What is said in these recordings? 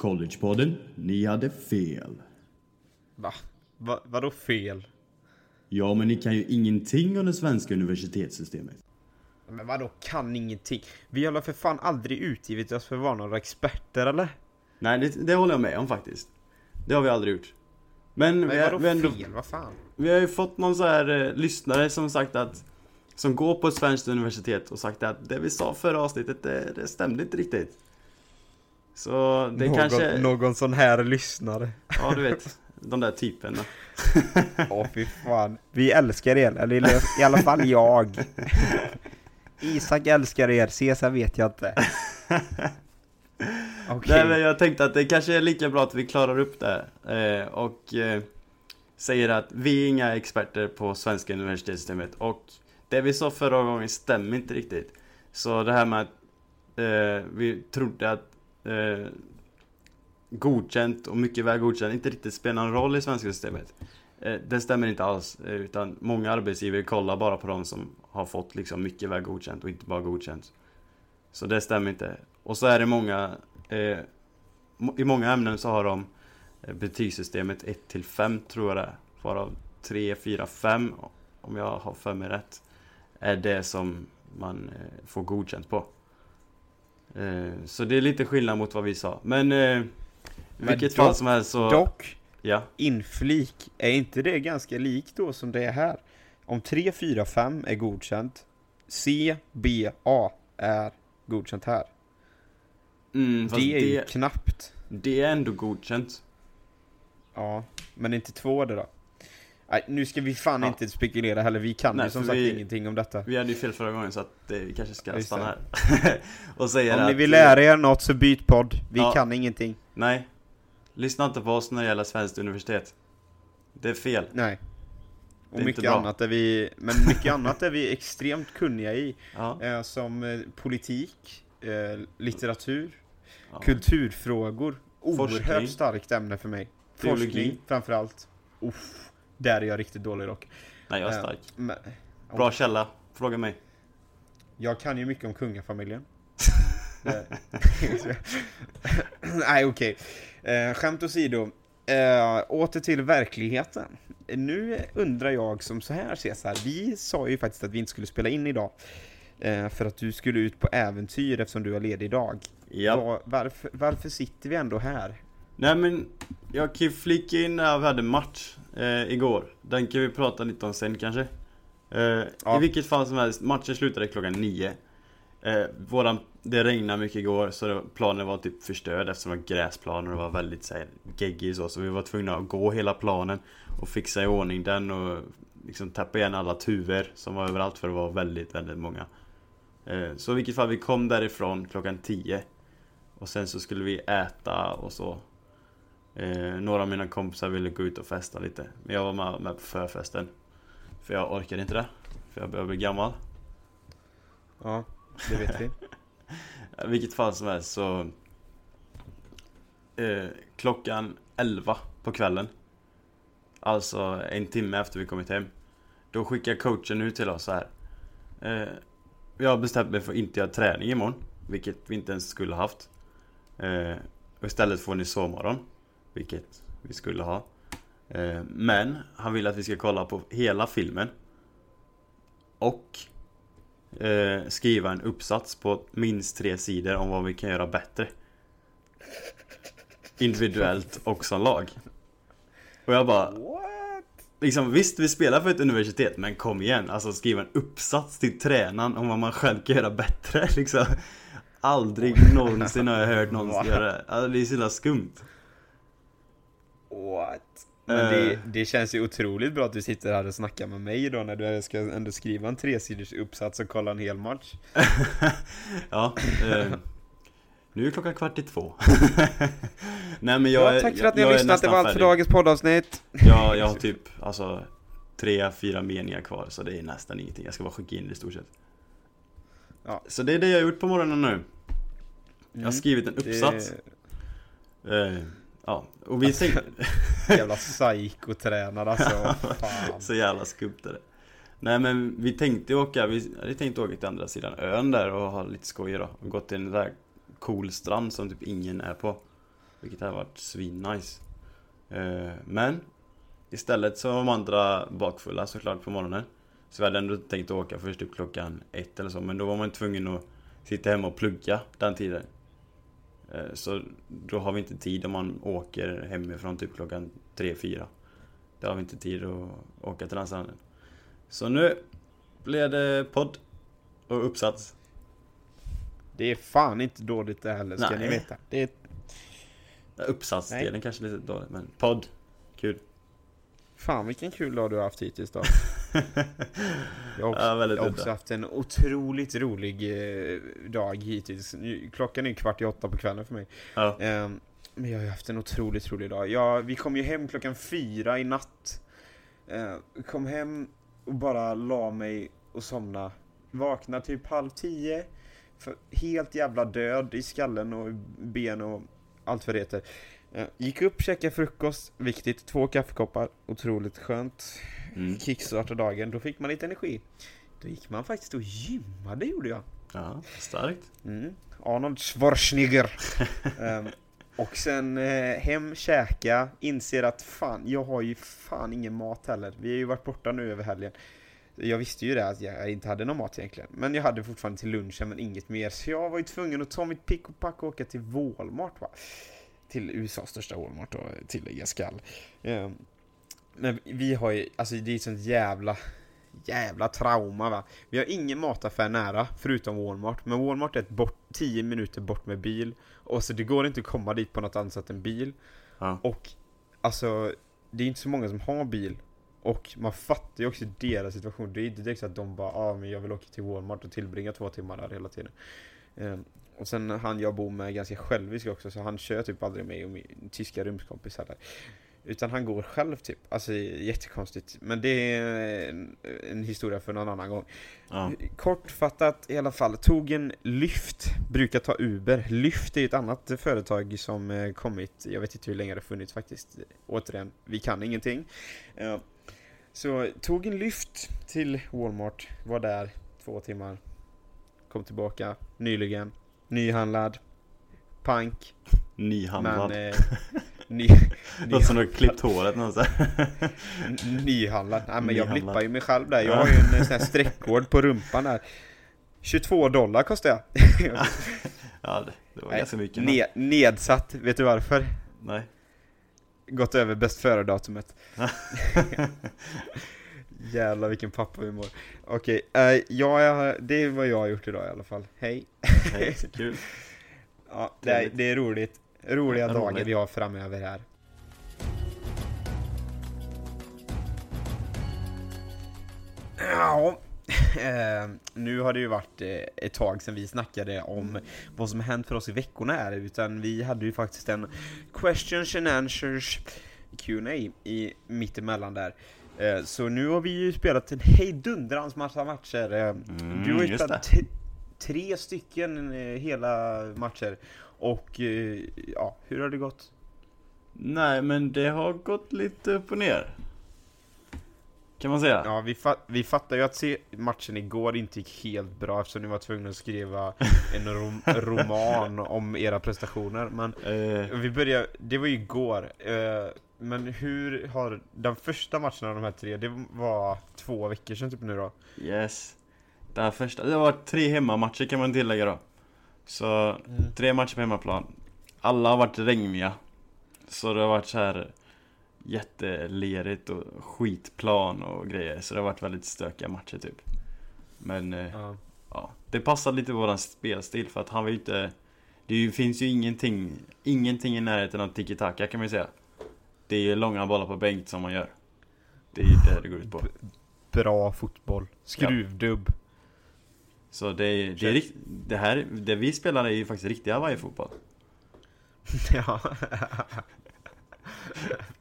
Collegepodden, ni hade fel. Va? Va? Vadå fel? Ja, men ni kan ju ingenting om det svenska universitetssystemet. Men vadå kan ingenting? Vi har för fan aldrig utgivit oss för att vara några experter eller? Nej, det, det håller jag med om faktiskt. Det har vi aldrig gjort. Men, Men vi, har, vi, har ändå, fel? Vad fan? vi har ju fått någon så här eh, lyssnare som sagt att som går på ett svenskt universitet och sagt att det vi sa förra avsnittet, det, det stämde inte riktigt. Så det någon, kanske, någon sån här lyssnare. ja du vet, de där typerna. Åh fy fan. Vi älskar er, eller i alla fall jag. Isak älskar er, Cesar vet jag inte. Okej. Nej men jag tänkte att det kanske är lika bra att vi klarar upp det eh, och eh, säger att vi är inga experter på svenska universitetssystemet och det vi sa förra gången stämmer inte riktigt. Så det här med att eh, vi trodde att eh, godkänt och mycket väl godkänt inte riktigt spelar någon roll i svenska systemet. Eh, det stämmer inte alls, eh, utan många arbetsgivare kollar bara på de som har fått liksom mycket väl godkänt och inte bara godkänt. Så det stämmer inte. Och så är det många, eh, i många ämnen så har de eh, betygssystemet 1 till 5 tror jag det är. Varav 3, 4, 5, om jag har för mig rätt, är det som man eh, får godkänt på. Eh, så det är lite skillnad mot vad vi sa. Men eh, i vilket dock- fall som helst så... Dock, Ja. inflik, är inte det ganska likt då som det är här? Om 3, 4, 5 är godkänt, C, B, A är godkänt här. Mm, det är ju det, knappt. det är ändå godkänt. Ja, men inte två det då? Nej, nu ska vi fan Ja. inte spekulera heller, vi kan Nej, ju som sagt vi- ingenting om detta. Vi hade ju fel förra gången så att eh, vi kanske ska Just stanna det. här. och säga Om ni vill lära er något så byt podd, vi Ja. kan ingenting. Nej. Lyssna inte på oss när det gäller svenskt universitet. Det är fel. Nej. Det Och mycket annat är vi, men mycket annat är vi extremt kunniga i. Ja. Eh, som eh, politik, eh, litteratur, ja. kulturfrågor. Forskning. Oerhört starkt ämne för mig. Teologi. Forskning framförallt. Uff, där är jag riktigt dålig dock. Nej, jag är Eh, stark. men- Bra källa. Fråga mig. Jag kan ju mycket om kungafamiljen. Eh, Nej, okej. Eh, skämt åsido. Eh, åter till verkligheten. Nu undrar jag som så här, Cesar. Vi sa ju faktiskt att vi inte skulle spela in idag. Eh, för att du skulle ut på äventyr eftersom du är ledig idag. Ja. Var, varför, varför sitter vi ändå här? Nej men, jag kan flika in när vi hade match eh, igår. Den kan vi prata lite om sen kanske. Eh, Ja. I vilket fall som helst, matchen slutade klockan nio. Eh, våran, det regnade mycket igår så det, planen var typ förstörd eftersom det var gräsplan och det var väldigt så här, geggig så. Så vi var tvungna att gå hela planen och fixa i ordning den och liksom täppa igen alla tuvor som var överallt för det var väldigt, väldigt många. Eh, så i vilket fall, vi kom därifrån klockan 10. Och sen så skulle vi äta och så. Eh, några av mina kompisar ville gå ut och festa lite. Men jag var med, med på förfesten. För jag orkade inte det. För jag börjar bli gammal. Ja, det vet vi. Vilket fall som helst så eh, Klockan 11 på kvällen Alltså en timme efter vi kommit hem Då skickar coachen ut till oss så här. Eh, jag har bestämt mig för att inte göra träning imorgon Vilket vi inte ens skulle haft eh, och Istället får ni sovmorgon Vilket vi skulle ha eh, Men han vill att vi ska kolla på hela filmen Och eh, skriva en uppsats på minst tre sidor om vad vi kan göra bättre. Individuellt och som lag. Och jag bara, What? liksom visst vi spelar för ett universitet men kom igen, alltså skriva en uppsats till tränaren om vad man själv kan göra bättre liksom. Aldrig någonsin har jag hört någon göra det. Alltså, det är så jävla skumt. What? Men det, Eh. det känns ju otroligt bra att du sitter här och snackar med mig idag när du ska ändå skriva en tresidors uppsats och kolla en hel match. ja, eh, nu är klockan kvart i två. Nej men jag ja, tack för att ni har lyssnat, det var allt för dagens poddavsnitt. Ja, jag har typ alltså tre, fyra meningar kvar så det är nästan ingenting. Jag ska bara skicka in det i stort sett. Ja. Så det är det jag har gjort på morgonen nu. Jag har skrivit en Mm. Det- uppsats. Eh, ja, och vi tänkte... Jävla psykotränare alltså, fan. så jävla skumt är det. Nej men vi tänkte åka, vi hade tänkt åka till andra sidan ön där och ha lite skoj då. Och gått till en där cool strand som typ ingen är på. Vilket hade varit svinnice. Eh, men istället så var de andra bakfulla såklart på morgonen. Så vi hade ändå tänkt åka först typ klockan ett eller så. Men då var man tvungen att sitta hemma och plugga den tiden. Eh, så då har vi inte tid om man åker hemifrån typ klockan tre fyra Då har vi inte tid att åka till den stranden. Så nu blev det podd och uppsats. Det är fan inte dåligt det heller, ska Nej. ni veta. Det är Uppsatsdelen kanske lite dåligt men podd. Kul. Fan vilken kul dag du har haft hittills då. Jag har också, Ja, väldigt jag har också haft en otroligt rolig eh, dag hittills. Klockan är kvart i åtta på kvällen för mig. Ja. Ehm, men jag har haft en otroligt rolig dag. Jag, vi kom ju hem klockan fyra i natt. Uh, kom hem och bara la mig och somna. Vaknade typ halv tio. Helt jävla död i skallen och ben och allt vad det heter. Eh, gick upp, käkade frukost, viktigt, två kaffekoppar, otroligt skönt. Mm. Kickstarta dagen, då fick man lite energi. Då gick man faktiskt och gymmade gjorde jag. ja, starkt. Mm. Arnold Schwarzenegger. Ehm, och sen eh, hem, käka, inser att fan, jag har ju fan ingen mat heller. Vi har ju varit borta nu över helgen. Jag visste ju det att jag inte hade någon mat egentligen. Men jag hade fortfarande till lunchen men inget mer. Så jag var ju tvungen att ta mitt pick och pack och åka till Walmart va. Till USAs största Walmart då, tillägga skall. Ehm, men vi har ju, alltså det är ett sånt jävla jävla trauma va. Vi har ingen mataffär nära, förutom Walmart. Men Walmart är ett bort, 10 minuter bort med bil. Och så det går inte att komma dit på något annat sätt än bil. Ja. Och alltså, det är inte så många som har bil. Och man fattar ju också deras situation. Det är inte direkt så att de bara, ah, men jag vill åka till Walmart och tillbringa två timmar där hela tiden. Ehm, och sen han jag bor med är ganska självisk också, så han kör typ aldrig mig och min tyska rumskompis heller. Utan han går själv typ. Alltså jättekonstigt. Men det är en, en historia för någon annan gång. Ja. Kortfattat i alla fall, tog en Lyft, brukar ta Uber. Lyft är ett annat företag som eh, kommit, jag vet inte hur länge det har funnits faktiskt. Återigen, vi kan ingenting. Eh, Så tog en Lyft till Walmart, var där två timmar. Kom tillbaka, nyligen, nyhandlad, pank, Nyhandlad. men... Eh, ny, Låter som du har klippt håret någonstans. N- Nyhandlad. Nej men jag Nyhandlad. blippar ju mig själv där. Jag Ja. har ju en eh, sån här streckkod på rumpan där. 22 dollar kostar jag. ja, det, var Nej, ganska mycket. Ne nedsatt, vet du varför? Nej. Gått över bäst före-datumet. Jävlar vilken pappa vi mår. Okej, eh, ja, jag, det är vad jag har gjort idag i alla fall. Hej. Hej, kul. Ja, det, är, det är roligt. Roliga Ja, dagar roligt. vi har framöver här. Ja, eh, nu har det ju varit eh, ett tag sedan vi snackade om vad som hänt för oss i veckorna här, utan vi hade ju faktiskt en questions and answers Q&A i mittemellan där. Eh, så nu har vi ju spelat en hejdundrans massa matcher. Eh, Mm, du har ju spelat tre stycken hela matcher. Och eh, ja, hur har det gått? Nej, men det har gått lite upp och ner. Kan man säga. Ja, vi, fa- vi fattar ju att se matchen igår inte gick helt bra eftersom ni var tvungna att skriva en rom- roman om era prestationer. Men Eh, vi börjar, det var ju igår. Eh, men hur har, den första matchen av de här tre, det var två veckor sedan typ nu då? yes. Här första, det varit tre hemmamatcher kan man tillägga då. Så, tre matcher på hemmaplan. Alla har varit regniga. Så det har varit så här jättelerigt och skitplan och grejer. Så det har varit väldigt stökiga matcher typ. Men eh, Ja. ja, det passar lite våran spelstil för att han vill ju inte Det finns ju ingenting Ingenting i närheten av tiki-taka kan man ju säga Det är ju långa bollar på bänk som man gör Det är ju det det går ut på Bra fotboll. Skruvdubb. Så det är, det är Det här, det vi spelar är ju faktiskt riktiga Hawaii-fotboll Ja.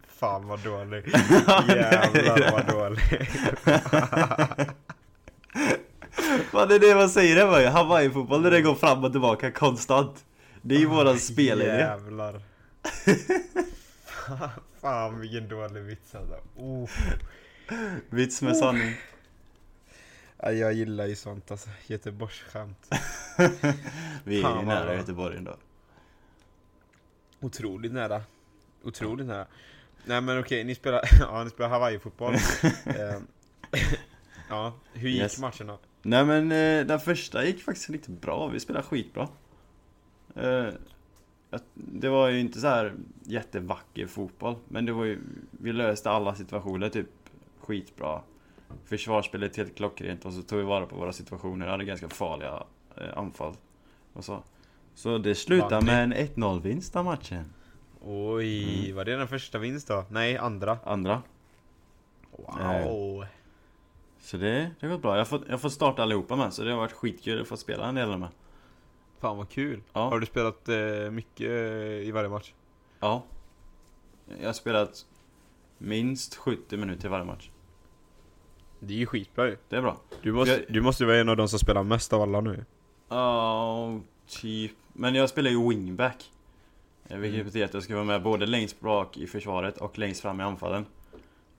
Fan vad dålig. Jävlar vad dålig. Vad är det man säger det ju Hawaii-fotboll där det går fram och tillbaka konstant Det är ju våran spelidé Jävlar. Fan vilken dålig vits alltså. Oh. Vits med sanning Ja, jag gillar ju sånt alltså. Göteborgsskämt. Vi är Fan, ju nära. Göteborg ändå Otroligt nära. Otroligt nära. Nej men okej, ni spelar, ja, ni spelar Hawaii-fotboll. Eh, ja, hur gick Yes. matchen då? Nej men eh, den första gick faktiskt riktigt bra, vi spelade skitbra. Eh, det var ju inte så här jättevacker fotboll, men det var ju, vi löste alla situationer typ skitbra. Försvarsspelet helt klockrent och så tog vi vara på våra situationer, hade ganska farliga eh, anfall. Och så. så det slutade med en 1-0 vinst av matchen. Oj, Mm. var det den första vinst då? Nej, andra. Andra. Wow. Så det, det har gått bra. Jag har, jag fått starta allihopa med, så det har varit skitkul att få spela en del med. Fan vad kul. Ja. Har du spelat eh, mycket eh, i varje match? Ja. Jag har spelat minst 70 minuter i varje match. Det är ju skitbra ju. Det är bra. Du måste, Jag- du måste vara en av de som spelar mest av alla nu. Ja, typ. Men jag spelar ju wingback. Eh, Vilket Mm. betyder att jag ska vara med både längst bak i försvaret och längst fram i anfallen.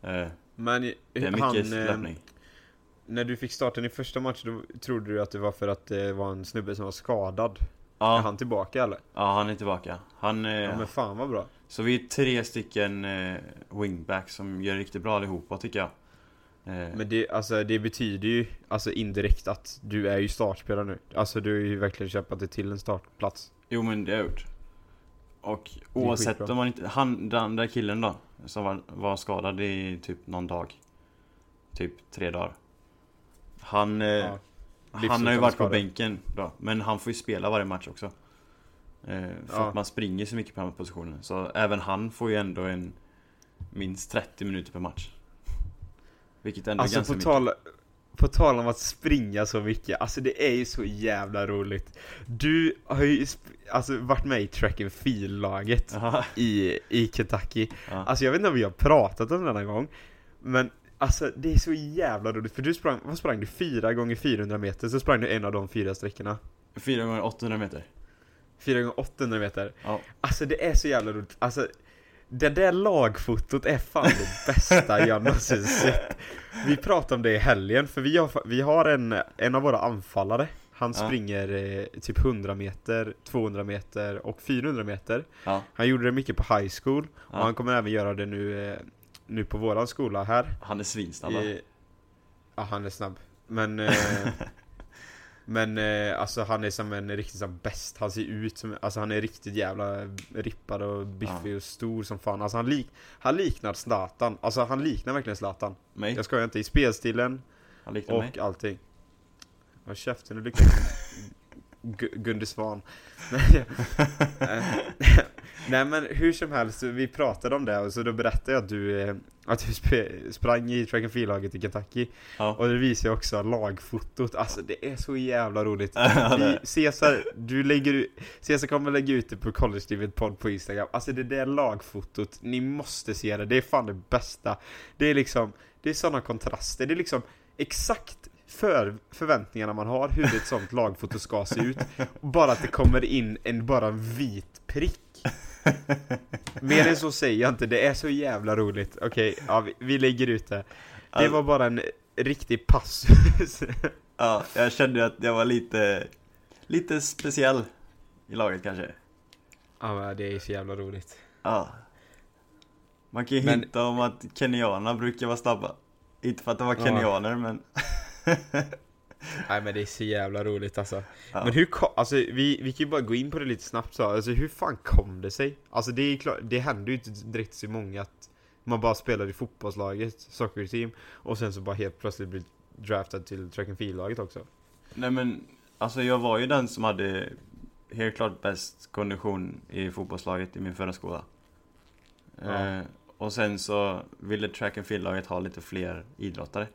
Eh, Men Det är mycket han, eh, när du fick starten i första matchen, då trodde du att det var för att det var en snubbe som var skadad. Är Ja, han tillbaka eller? ja, han är tillbaka. Han, eh, Ja men fan vad bra. Så vi är tre stycken eh, wingbacks som gör riktigt bra allihopa tycker jag. Eh, Men det, alltså, det betyder ju alltså indirekt att du är ju startspelare nu. Alltså du har ju verkligen kämpat dig till en startplats. Jo men det har jag gjort. Och oavsett om man inte, han, den där killen då, som var, var skadad i typ någon dag. Typ tre dagar. Han, eh, Ja. han har ju varit på bänken då, men han får ju spela varje match också. Eh, för Ja. att man springer så mycket på den här positionen. Så även han får ju ändå en minst 30 minuter per match. Vilket ändå är Alltså ganska på mycket. tal, på tal om att springa så mycket, alltså det är ju så jävla roligt. Du har ju alltså, varit med i track and field-laget i, i Kentucky. ja. Alltså jag vet inte om vi har pratat om det denna gång, men alltså det är så jävla roligt för du sprang, vad sprang du? 4 gånger 400 meter, så sprang du en av de fyra sträckorna. 4 gånger 800 meter. 4 gånger 800 meter. Ja. Alltså det är så jävla roligt, alltså det där lagfotot är fan det bästa jag någonsin sett. Vi pratade om det i helgen, för vi har, vi har en, en av våra anfallare Han Ja. springer eh, typ 100 meter, 200 meter och 400 meter Ja, Han gjorde det mycket på high school och ja. han kommer även göra det nu, eh, nu på våran skola här Han är svinsnabb? I- Ja, han är snabb. Men... Eh, men eh, alltså han är som en riktigt som bäst. Han ser ut som, alltså han är riktigt jävla rippad och biffig och stor som fan. Alltså han, lik, han liknar Zlatan. Alltså han liknar verkligen Zlatan. Mig? Jag skojar inte, i spelstilen Han liknar och mig? allting. Håll käften, du liknar Gu- Gunde Svan. Nej, eh, Nej men hur som helst, vi pratade om det och så då berättade jag att du, eh, att du sp- sprang i track and field-laget i Kentucky. Ja. Och det visar ju också lagfotot, alltså det är så jävla roligt. Vi, Cesar, du lägger Cesar kommer lägga ut det på College David podd på Instagram. Alltså det där lagfotot, ni måste se det, det är fan det bästa. Det är liksom, det är sådana kontraster, det är liksom exakt för förväntningarna man har hur ett sånt lagfoto ska se ut. Bara att det kommer in en bara en vit prick Mer än så säger jag inte, det är så jävla roligt Okej, ja, vi, vi lägger ut det Det var bara en riktig passus Ja, jag kände att jag var lite, lite speciell i laget kanske. Ja det är så jävla roligt Ja. Man kan ju Men- hinta om att kenyanerna brukar vara snabba. Inte för att de var Ja. kenyaner men... Nej men det är så jävla roligt alltså Ja. Men hur kom, alltså vi, vi kan ju bara gå in på det lite snabbt så, alltså hur fan kom det sig? Alltså det är klart, det händer ju inte direkt så många att man bara spelar i fotbollslaget, soccer team och sen så bara helt plötsligt blir draftad till track and field-laget också Nej men, alltså jag var ju den som hade helt klart bäst kondition i fotbollslaget i min förra skola. Ja. Eh, och sen så ville track and field-laget ha lite fler idrottare.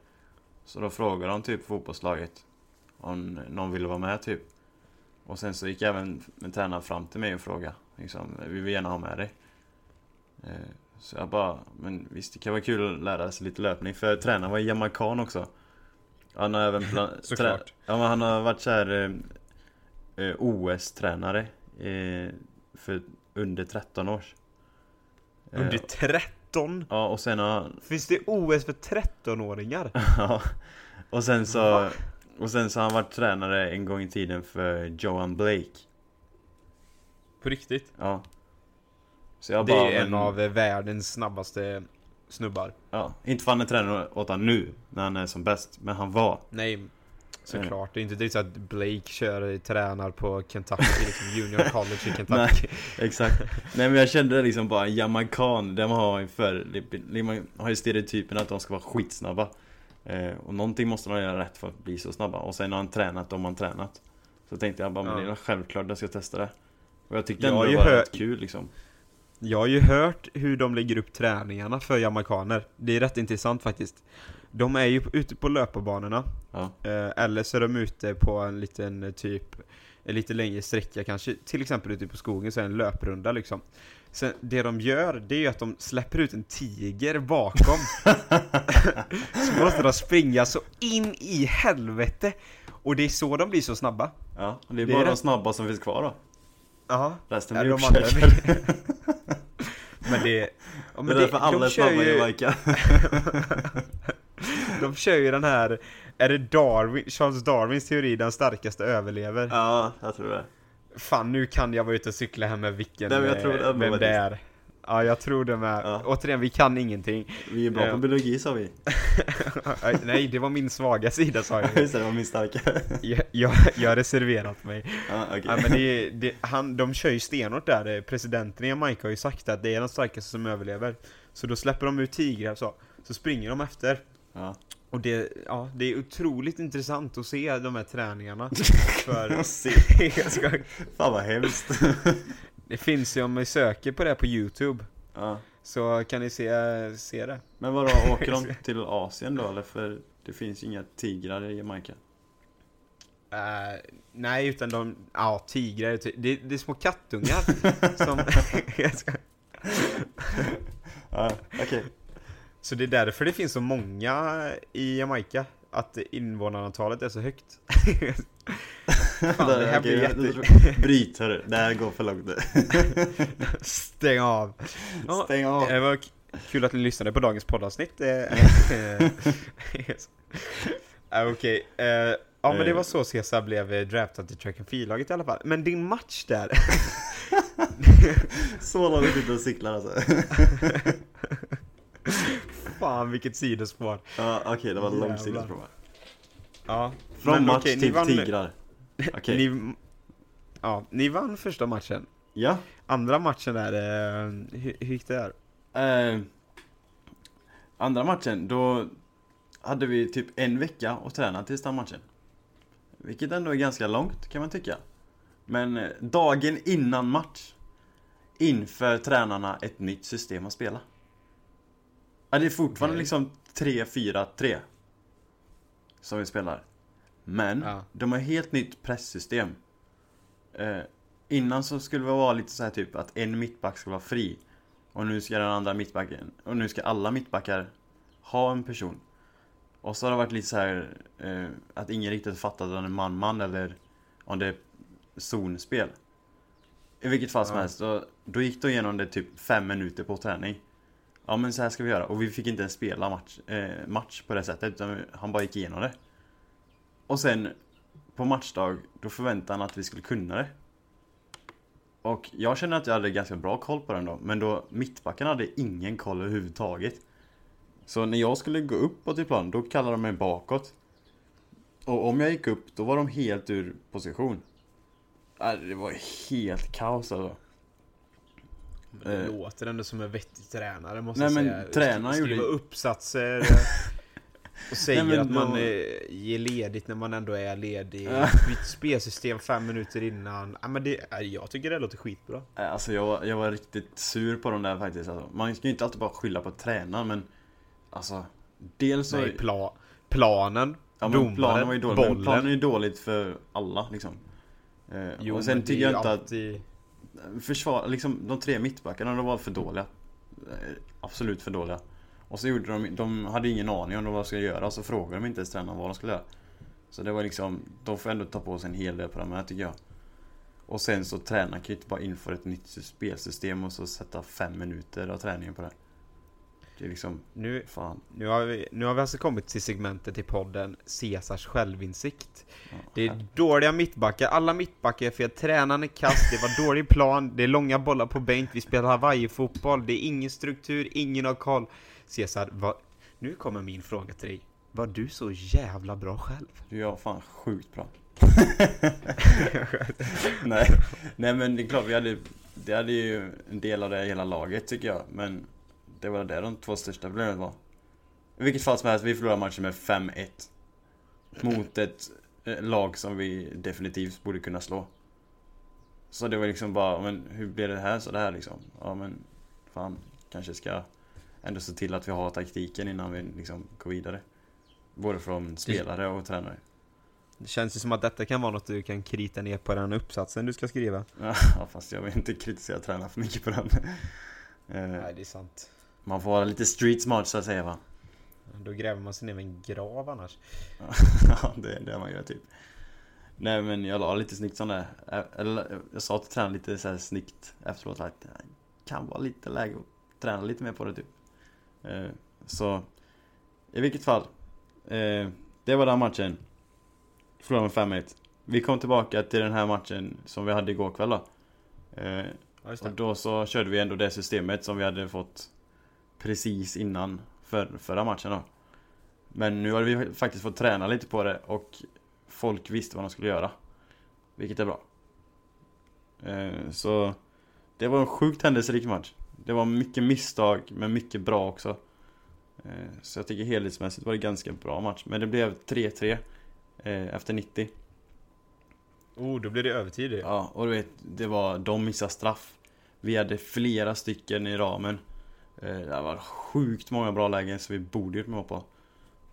Så då frågade de typ fotbollslaget om någon ville vara med typ. Och sen så gick även en tränare fram till mig och frågade liksom, vi vill gärna ha med dig. Eh, så jag bara, men visst det kan vara kul att lära sig lite löpning för tränaren var jamaican också. Han har även plan- Såklart. Ja men han har varit så här eh, eh, OS-tränare eh, för under 13 års. Eh, Under 13? Ja och sen har han, Finns det OS för 13-åringar? ja, och sen så Va? Och sen så har han varit tränare en gång i tiden för Johan Blake På riktigt? Ja Så jag Det bara, är en men- av världens snabbaste snubbar. Ja, inte för han är tränare åt han nu, när han är som bäst, men han var. Nej, såklart. Det är inte direkt så att Blake kör, tränar på Kentucky, liksom Junior College i Kentucky. Nej, exakt. Nej men jag kände det liksom bara, jamaican, de har ju för, de har ju stereotypen att de ska vara skitsnabba. Eh, och någonting måste de göra rätt för att bli så snabba. Och sen har han tränat, de har han tränat. Så tänkte jag bara, men det är självklart jag ska testa det. Och jag tyckte ändå det var rätt kul liksom. Jag har ju hört hur de lägger upp träningarna för jamaicaner. Det är rätt intressant faktiskt. De är ju ute på löparbanorna, Ja. eh, eller så är de ute på en liten eh, typ, en lite längre sträcka kanske, till exempel ute på skogen så är det en löprunda liksom. Sen, det de gör, det är ju att de släpper ut en tiger bakom. så måste de springa så in i helvete! Och det är så de blir så snabba. Ja, det är Det är bara de snabba som finns kvar då. Ja, Resten Ja, blir de andra uppkäkade. men det... Ja, Det men är därför alla är snabba i ju- Jamaica. De kör ju den här, är det Darwin, Charles Darwins teori, den starkaste överlever? Ja, jag tror det. Fan, nu kan jag vara ute och cykla här med vilken, Nej, men jag eh, tror det vem det är. Ja, jag tror det med. Ja. Återigen, vi kan ingenting. Vi är bra på biologi sa vi. Nej, det var min svaga sida sa jag. Just det, det var min starka. Jag, jag, jag har reserverat mig. Ja, okej. Ja, men det, det, han, de kör ju stenhårt där. Presidenten i Jamaica har ju sagt att det är den starkaste som överlever. Så då släpper de ut tigrar så. Så springer de efter. Ja. Och det, ja, det är otroligt intressant att se de här träningarna. För ska, Fan vad hemskt. det finns ju om ni söker på det på Youtube. Ja. Så kan ni se, se det. Men vadå, åker de till Asien då eller? För det finns ju inga tigrar i Jamaica. Eh, nej, utan de, ja, tigrar, det, det är små kattungar som, Ja, okej. Så det är därför det finns så många i Jamaica, att invånarantalet är så högt. Fan, det här blir jätte... Bryt hörru, det här går för långt nu. Stäng av! Stäng av. Det var kul att ni lyssnade på dagens poddavsnitt. Eh, eh, eh, Okej, eh, ja men det var så Cesar blev draftad till track and field-laget i alla fall. Men din match där, Så långt ute och cyklar alltså. Fan vilket sidospår. Ja, okej, det var Jävlar. långt sidospår. Ja, Från men match ni till vann- tigrar. Okej. Ni, ja, ni vann första matchen. Ja. Andra matchen där, eh, hur, hur gick det där? Eh, andra matchen, då hade vi typ en vecka att träna tills den matchen. Vilket ändå är ganska långt kan man tycka. Men eh, dagen innan match inför tränarna ett nytt system att spela. Ja, det är fortfarande Okej. liksom 3-4-3 som vi spelar. Men Ja. de har helt nytt presssystem. Eh, innan så skulle det vara lite så här typ att en mittback ska vara fri. Och nu ska den andra mittbacken, och nu ska alla mittbackar ha en person. Och så har det varit lite så här eh, att ingen riktigt fattat om det är man-man eller om det är zonspel. I vilket fall som Ja. helst, då, då gick det igenom det typ fem minuter på träning. Ja men så här ska vi göra, och vi fick inte ens spela match, eh, match på det sättet, utan han bara gick igenom det. Och sen på matchdag, då förväntade han att vi skulle kunna det. Och jag känner att jag hade ganska bra koll på den då, men då mittbacken hade ingen koll överhuvudtaget. Så när jag skulle gå uppåt typ i plan, då kallade de mig bakåt. Och om jag gick upp, då var de helt ur position. Äh, det var helt kaos alltså. Men det Eh. låter ändå som en vettig tränare måste Nej, jag men säga. tränaren Skriva gjorde- uppsatser eh, och säger Nej, men att man då- eh, ger ledigt när man ändå är ledig. Ja. Byt spelsystem fem minuter innan. Ja, men det, jag tycker det låter skitbra. Alltså jag jag var riktigt sur på dem där faktiskt alltså. Man ska ju inte alltid bara skylla på tränaren men Alltså Dels så Nej, pla, planen, ja, men domaren, planen var ju dålig, bollen. men planen är ju dåligt för alla liksom eh, Jo, Och sen men tycker jag inte att alltid försvar, liksom de tre mittbackarna de var för dåliga. Eh, absolut för dåliga. Och så gjorde de, de hade ingen aning om vad de skulle göra, så frågade de inte ens tränaren vad de skulle göra. Så det var liksom, de får ändå ta på sig en hel del på de här tycker jag. Och sen så tränaren kan ju inte bara införa ett nytt spelsystem och så sätta fem minuter av träningen på det. Det är liksom, Nu, fan. nu, har vi, nu har vi alltså kommit till segmentet i podden Caesars självinsikt. Ja, Det är dåliga mittbackar, alla mittbackar är fel, tränaren är kass, det var dålig plan, det är långa bollar på bänk, vi spelar Hawaii-fotboll, det är ingen struktur, ingen har koll. Caesar, vad, nu kommer min fråga till dig. Var du så jävla bra själv? Du är fan sjukt bra. nej, nej men det är klart vi hade, det hade ju en del av det hela laget tycker jag. Men det var det de två största problemen var. I vilket fall som helst, vi förlorade matchen med 5-1. Mot ett eh, lag som vi definitivt borde kunna slå. Så det var liksom bara, men hur blev det här så det här liksom? Ja men, fan, kanske ska ändå se till att vi har taktiken innan vi liksom går vidare. Både från spelare och tränare. Det känns ju som att detta kan vara något du kan krita ner på den uppsatsen du ska skriva. Ja, fast jag vill inte kritisera tränaren för mycket på den. Eh, Nej, det är sant. Man får vara lite street smart så att säga va. Då gräver man sig ner med en grav annars. Ja, det är det man gör typ. Nej men jag la lite snyggt sån där. Eller jag sa till tränaren lite så här snyggt efteråt att det kan vara lite läge att träna lite mer på det typ. Eh, Så i vilket fall. eh, Det var den matchen. Förlorade med 5-1. Vi kom tillbaka till den här matchen som vi hade igår kväll då. Eh, Och då så körde vi ändå det systemet som vi hade fått precis innan för, förra matchen då. Men nu har vi faktiskt fått träna lite på det och folk visste vad de skulle göra. Vilket är bra. Eh, så det var en sjukt händelserik match. Det var mycket misstag men mycket bra också. Eh, så jag tycker helhetsmässigt var det ganska bra match. Men det blev 3-3 eh, efter 90. Oh, då blir det övertid. Ja, och du vet, det var, de missade straff. Vi hade flera stycken i ramen. Eh, Det var sjukt många bra lägen så vi borde gjort mål på.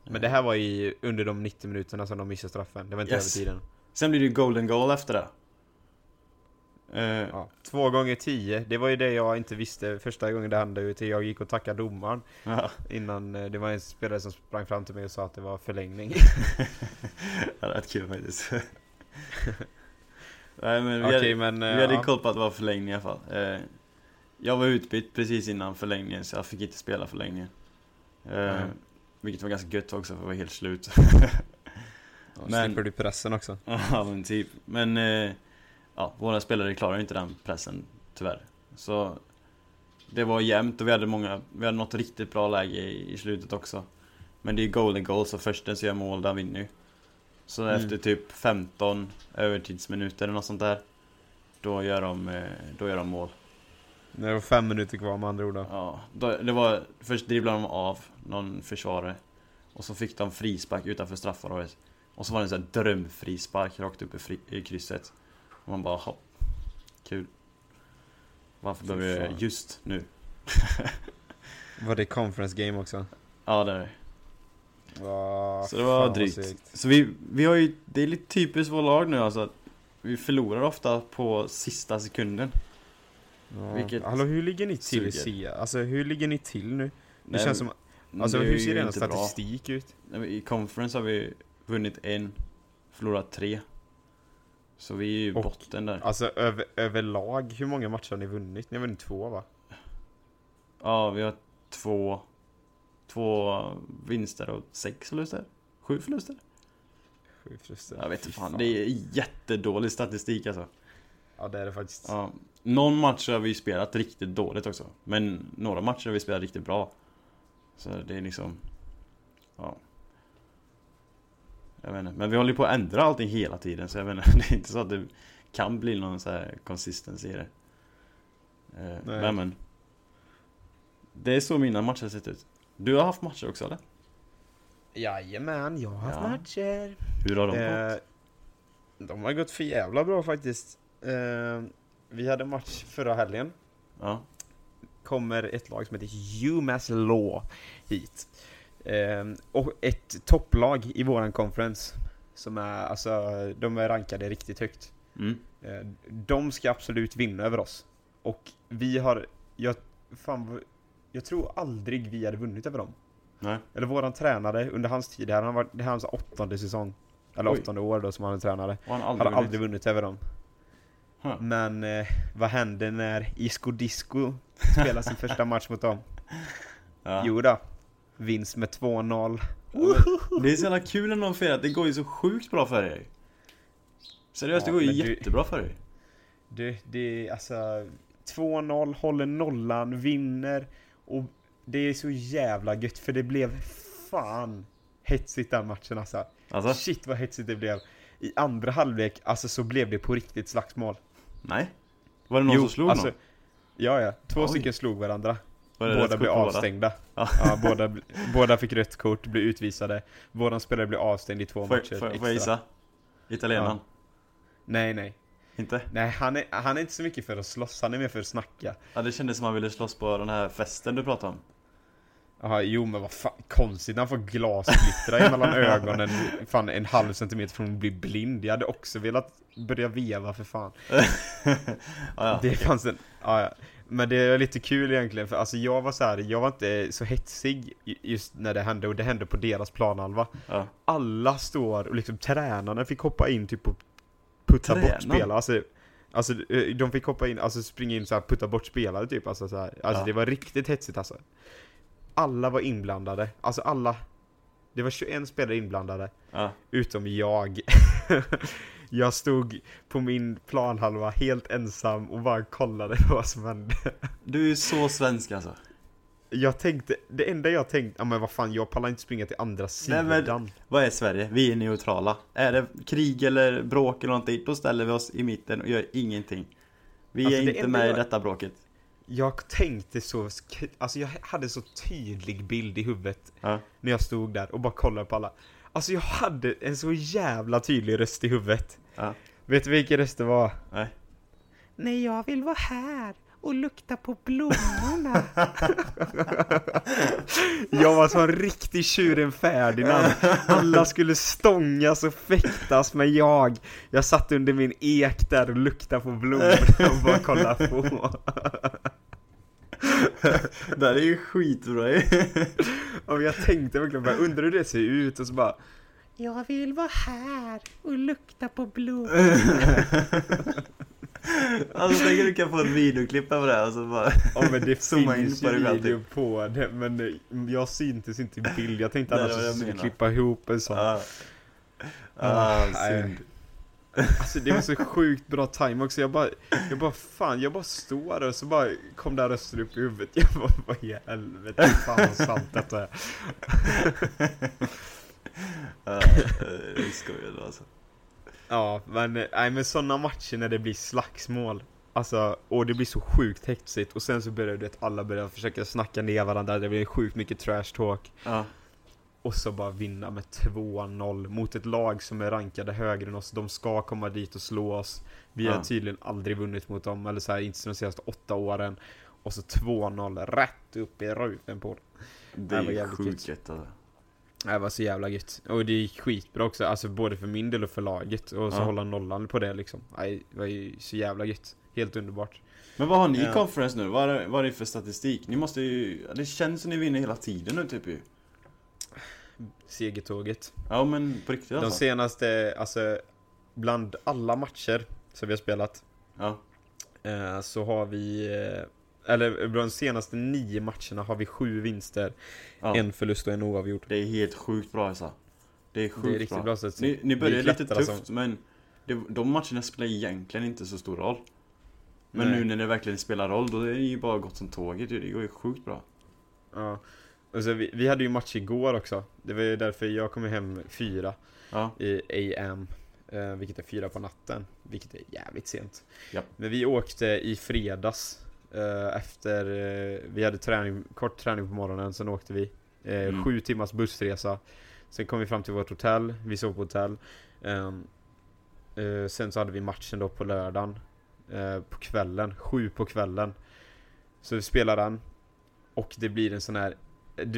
Men det här var i under de 90 minuterna som de missade straffen. Det var inte Yes. övertiden. Sen blir det ju golden goal efter det. Eh, Ja. Två gånger tio, det var ju det jag inte visste första gången det hände. Utan jag gick och tackade domaren ja, innan. eh, Det var en spelare som sprang fram till mig och sa att det var förlängning. det var rätt kul faktiskt. Nej men vi Okej hade, men... eh, vi hade koll på att det var förlängning i alla fall. Eh, Jag var utbytt precis innan förlängningen så jag fick inte spela förlängningen. Eh, Mhm. Vilket var ganska gött också för jag var helt slut. Ja, men- Slipper du pressen också. Ja men typ. Men eh, ja, våra spelare klarar inte den pressen tyvärr. Så det var jämnt och vi hade många, vi hade något riktigt bra läge i, i slutet också. Men det är golden goal så först den som gör mål, den vinner ju. Så Mm. efter typ 15 övertidsminuter eller något sånt där. Då gör de, eh, då gör de mål. När det var fem minuter kvar med andra ord då. Ja, då, det var, först dribblade de av någon försvarare. Och så fick de frispark utanför straffområdet. Och så var det en sån här drömfrispark rakt upp i, fri, i krysset. Och man bara hopp. Kul. Varför behöver vi fan. det just nu? Var det conference game också? Ja det är det. Så det var drygt. Så vi, vi har ju, det är lite typiskt vår lag nu alltså. Vi förlorar ofta på sista sekunden. Ja. Vilket Hallå hur ligger ni till suger. SEA? Alltså hur ligger ni till nu? Det Nej, känns som, alltså hur ser er inte bra. statistik ut? I conference har vi vunnit en, förlorat tre. Så vi är ju Och- botten där. Alltså över, överlag, hur många matcher har ni vunnit? Ni har vunnit två va? Ja, vi har två, två vinster och sex förluster. Sju förluster? Sju förluster. Jag vet inte fan, det är jättedålig statistik alltså. Ja det är det faktiskt. Ja. Någon match har vi spelat riktigt dåligt också. Men några matcher har vi spelat riktigt bra. Så det är liksom... Ja. Jag vet inte. Men vi håller ju på att ändra allting hela tiden så jag vet inte. Det är inte så att det kan bli någon så här consistency i det. Eh, Nej. Men men. Det är så mina matcher har sett ut. Du har haft matcher också eller? Jajamän, jag har haft Ja. matcher. Hur har de Eh, gått? de har gått för jävla bra faktiskt. Eh, vi hade match förra helgen. Ja. Kommer ett lag som heter UMass Law hit. Eh, och ett topplag i våran conference. Som är, alltså, de är rankade riktigt högt. Mm. Eh, de ska absolut vinna över oss. Och vi har, jag, fan, jag tror aldrig vi hade vunnit över dem. Nej. Eller våran tränare under hans tid, här har varit, det här är hans åttonde säsong. Eller Oj. åttonde år då som han är tränare. Och han Han aldrig, har aldrig vunnit över dem. Huh. Men eh, vad hände när Isco Disco spelade sin första match mot dem? Ja. Jo då. Vinst med 2-0. Ja, det är så jävla kul när någon firar, det går ju så sjukt bra för dig. Seriöst, Ja, det går ju men du- jättebra för dig. Det, det är alltså 2-0, håller nollan, vinner och det är så jävla gött för det blev fan hetsigt den matchen alltså. Alltså, Shit vad hetsigt det blev. I andra halvlek, alltså så blev det på riktigt slagsmål. Nej. Var det någon som slog alltså, någon? Ja, ja. Två Oj. stycken slog varandra. Var båda blev på båda? avstängda. Ja. Ja, båda, båda fick rött kort, blev utvisade. Våran spelare blev avstängd i två Får, matcher får, får extra. jag gissa? Italienaren? Nej, nej. Inte? Nej, han är, han är inte så mycket för att slåss, han är mer för att snacka. Ja, det kändes som han ville slåss på den här festen du pratade om. Jaha, jo men vad fan, konstigt han får glasglittra mellan ögonen fan en halv centimeter från att bli blind. Jag hade också velat börja veva för fan. ja, det fanns en, ja, ja. Men det är lite kul egentligen för alltså jag var så här, jag var inte så hetsig just när det hände och det hände på deras planhalva. ja. Alla står och liksom tränarna fick hoppa in typ och putta Träna? bort spelare. Alltså, alltså eh, de fick hoppa in, alltså springa in så här, putta bort spelare typ. Alltså, så här. alltså Ja. det var riktigt hetsigt alltså. Alla var inblandade, alltså alla. Det var 21 spelare inblandade, ja. utom jag. jag stod på min planhalva helt ensam och bara kollade på vad som hände. Du är så svensk alltså. Jag tänkte, det enda jag tänkte, ja men vad fan jag pallar inte springa till andra Nej, sidan. men- Vad är Sverige? Vi är neutrala. Är det krig eller bråk eller någonting, då ställer vi oss i mitten och gör ingenting. Vi Alltså, är inte med i jag- detta bråket. Jag tänkte så, alltså jag hade så tydlig bild i huvudet Ja. när jag stod där och bara kollade på alla. Alltså jag hade en så jävla tydlig röst i huvudet. Ja. Vet du vilken röst det var? Nej. Nej, jag vill vara här och lukta på blommorna. jag var som en riktig tjuren Ferdinand. Alla skulle stångas och fäktas men jag, jag satt under min ek där och luktade på blommorna och bara kollade på. Det här är ju skitbra ju. Ja, men jag tänkte verkligen bara, undrar hur det ser ut och så bara Jag vill vara här och lukta på blod. Alltså tänk du kan få ett videoklipp på det här och så bara Ja men det finns ju video på det men eh, jag syntes inte i bild. Jag tänkte annars att jag skulle klippa ihop en sån. Ja. Ah, Ah, nej. synd. Alltså det var så sjukt bra time också. Jag bara, jag bara fan, jag bara står där och så bara kom där rösten upp i huvudet. Jag bara, vad i helvete, fan vad sant detta är. Ja, det skojar du alltså. Ja, men nej men sådana matcher när det blir slagsmål Alltså, och det blir så sjukt hetsigt och sen så börjar det att alla börjar försöka snacka ner varandra, det blir sjukt mycket trash talk Ja. Och så bara vinna med 2-0 mot ett lag som är rankade högre än oss, de ska komma dit och slå oss Vi Ja. har tydligen aldrig vunnit mot dem, eller så här, inte de senaste åtta åren Och så 2-0 rätt upp i rufen på dem Det Det är var ju jävligt sjukt gött. gött alltså. Det var så jävla gött. Och det gick skitbra också, alltså både för min del och för laget. Och så Ja. hålla nollan på det liksom. Det var ju så jävla gött. Helt underbart. Men vad har ni i Ja. conference nu? Vad är, vad är det för statistik? Ni måste ju, det känns som ni vinner hela tiden nu typ ju. Segertåget. Ja men på riktigt De alltså. senaste, alltså bland alla matcher som vi har spelat Ja. eh, så har vi, eh, eller bland de senaste nio matcherna har vi sju vinster, ja. en förlust och en oavgjord. Det är helt sjukt bra alltså. Det är sjukt Det är riktigt bra. bra. så Ni, ni är lite tufft som- men det, de matcherna spelar egentligen inte så stor roll. Men Nej. nu när det verkligen spelar roll då är det ju bara gått som tåget. Det går ju sjukt bra. Ja. Och så vi, vi hade ju match igår också. Det var ju därför jag kom hem fyra. Ja. i AM, eh, vilket är fyra på natten, vilket är jävligt sent. Japp. Men vi åkte i fredags eh, efter, eh, vi hade träning, kort träning på morgonen, sen åkte vi. Eh, Mm. Sju timmars bussresa. Sen kom vi fram till vårt hotell, vi sov på hotell. Ehm, eh, sen så hade vi matchen då på lördagen, eh, på kvällen, sju på kvällen. Så vi spelar den, och det blir en sån här,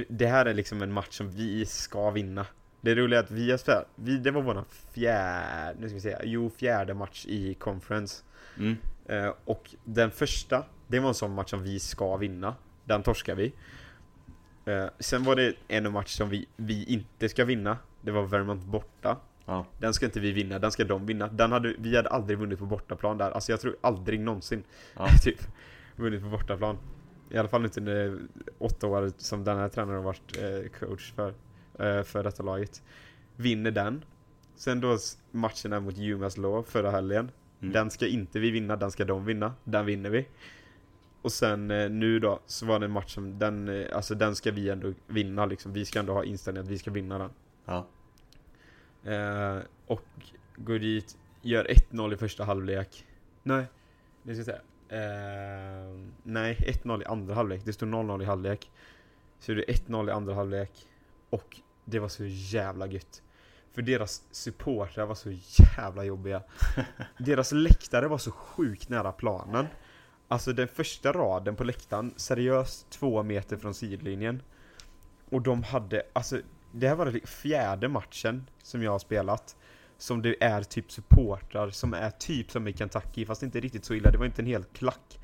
det- här är liksom en match som vi ska vinna. Det roliga är att vi har spelat, vi, det var vår fjärde, nu ska vi se, jo fjärde match i conference. Mm. Eh, och den första, det var en sån match som vi ska vinna. Den torskar vi. Eh, sen var det en match som vi, vi inte ska vinna. Det var Vermont borta. Ja. Den ska inte vi vinna, den ska de vinna. Den hade, vi hade aldrig vunnit på bortaplan där. Alltså jag tror aldrig någonsin Ja. typ vunnit på bortaplan. I alla fall inte under åtta år som den här tränaren har varit eh, coach för, eh, för detta laget. Vinner den. Sen då där mot UMass Law förra helgen. Mm. Den ska inte vi vinna, den ska de vinna. Den vinner vi. Och sen eh, nu då, så var det en match som den, alltså den ska vi ändå vinna liksom. Vi ska ändå ha inställningen att vi ska vinna den. Ja. Eh, och går dit, gör 1-0 i första halvlek. Nej, det ska jag säga. Eh, nej, 1-0 i andra halvlek. Det stod 0-0 i halvlek. Så det är 1-0 i andra halvlek. Och det var så jävla gött. För deras supportrar var så jävla jobbiga. Deras läktare var så sjukt nära planen. Alltså den första raden på läktaren, seriöst två meter från sidlinjen. Och de hade, alltså det här var den fjärde matchen som jag har spelat. Som det är typ supportrar som är typ som i Kentucky, fast inte riktigt så illa. Det var inte en hel klack.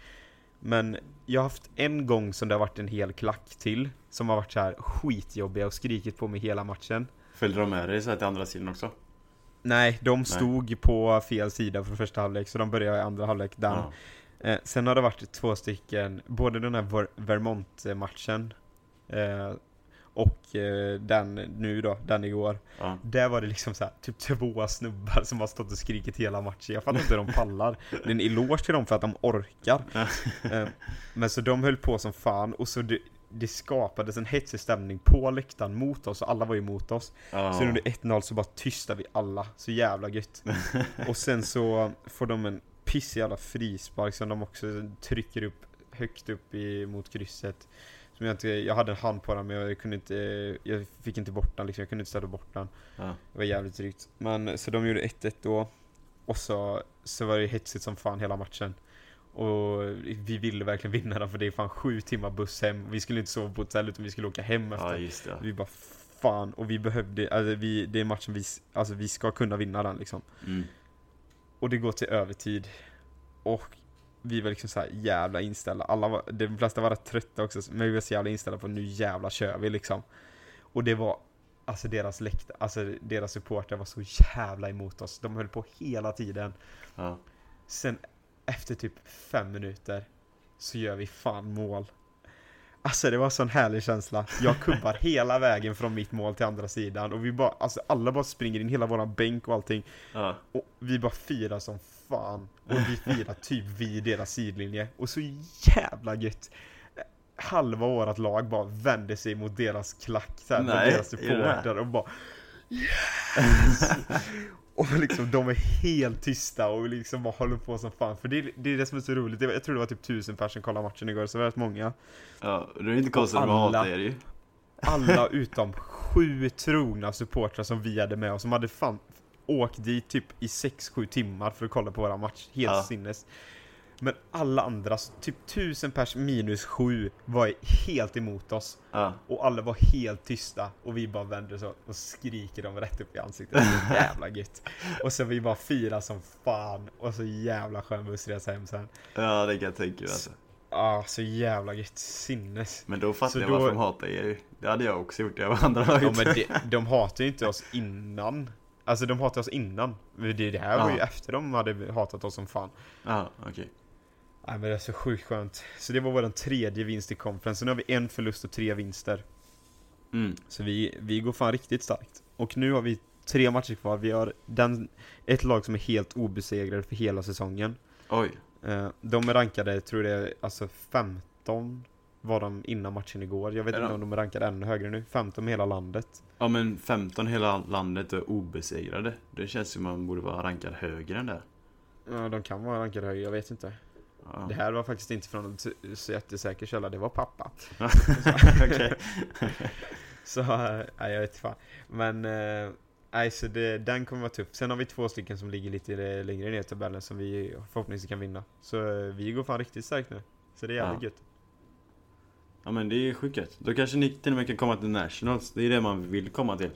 Men jag har haft en gång som det har varit en hel klack till. Som har varit så här skitjobbiga och skrikit på mig hela matchen. Följde de med dig så här till andra sidan också? Nej, de stod på fel sida från första halvlek, så de började i andra halvlek den. Ja. Eh, sen har det varit två stycken, både den här Ver- Vermont-matchen eh, och eh, den nu då, den igår. Ja. Där var det liksom så här, typ två snubbar som har stått och skrikit hela matchen. Jag fattar inte hur de pallar. Det är en eloge till dem för att de orkar. Eh, men så de höll på som fan och så det, det skapades en hetsig stämning på läktaren mot oss och alla var ju emot oss. Ja. Sen under 1-0 så bara tystade vi alla, så jävla gött. och sen så får de en pissig jävla frispark som de också trycker upp högt upp i, mot krysset. Som jag inte, jag hade en hand på den men jag kunde inte, jag fick inte bort den liksom, jag kunde inte ställa bort den. Ja. Det var jävligt drygt. Men så de gjorde 1-1 då. Och så, så var det hetsigt som fan hela matchen. Och vi ville verkligen vinna den för det är fan sju timmar buss hem. Vi skulle inte sova på hotell utan vi skulle åka hem efter. ja, just det. Vi bara fan, och vi behövde, alltså vi, det är matchen vi, alltså vi ska kunna vinna den liksom. Mm. Och det går till övertid. Och vi var liksom så här jävla inställda. Alla var, de flesta var rätt trötta också, men vi var så jävla inställda på nu jävla kör vi liksom. Och det var, alltså deras läkta, alltså deras supportrar var så jävla emot oss. De höll på hela tiden. Ja. Sen efter typ fem minuter så gör vi fan mål. Alltså det var sån härlig känsla. Jag kubbar hela vägen från mitt mål till andra sidan och vi bara, alltså alla bara springer in, hela våran bänk och allting. Ja. Och vi bara firar som fan. Och vi firar typ vid deras sidlinje. Och så jävla gött. Halva vårat lag bara vände sig mot deras klack här, med deras supportrar och bara Yes! och liksom de är helt tysta och liksom bara håller på som fan. För det, är- det är det som är så roligt. Jag tror det var typ tusen personer som kollade matchen igår, så det var rätt många. ja. Det är inte konstigt att de alla- hatar er ju. Alla utom sju trogna supportrar som vi hade med oss, som hade fan åkt dit typ i 6-7 timmar för att kolla på våra match. Helt Ja. sinnes. Men alla andra, typ tusen pers minus sju, var helt emot oss. Ja. Och alla var helt tysta och vi bara vänder oss och skriker dem rätt upp i ansiktet. Så jävla gött. Och så vi bara firar som fan och så jävla skön bussresa hem sen. ja, det kan jag tänka mig alltså. Ah, så jävla gött. Sinnes. Men då fattar Så jag då- varför de hatar er. Det hade jag också gjort, jag var andra laget. Ja men de, de hatar ju inte oss innan. Alltså de hatar oss innan. Det, det här var ju efter de hade hatat oss som fan. Ja, okej. Nej men det är så sjukt skönt. Så det var vår tredje vinst i conference. Så nu har vi en förlust och tre vinster. Mm. Så vi, vi går fan riktigt starkt. Och nu har vi tre matcher kvar. Vi har den, ett lag som är helt obesegrade för hela säsongen. Oj. Eh, de är rankade, tror det är alltså 15 var de innan matchen igår. Jag vet inte de? om de är rankade ännu högre nu. 15 med hela landet. Ja men 15 hela landet är obesegrade. Det känns som man borde vara rankad högre än det. Ja, de kan vara rankade högre, jag vet inte. Ja. Det här var faktiskt inte från en så jättesäker källa, det var pappa. Okej. Så, äh, nej jag vet fan. Men, äh, nej så det, den kommer vara tuff. Sen har vi två stycken som ligger lite eh, längre ner i tabellen som vi förhoppningsvis kan vinna. Så äh, vi går fan riktigt starkt nu. Så det är jävligt Ja. gött. Ja men det är sjukt. Då kanske ni till och med kan komma till Nationals. Det är det man vill komma till.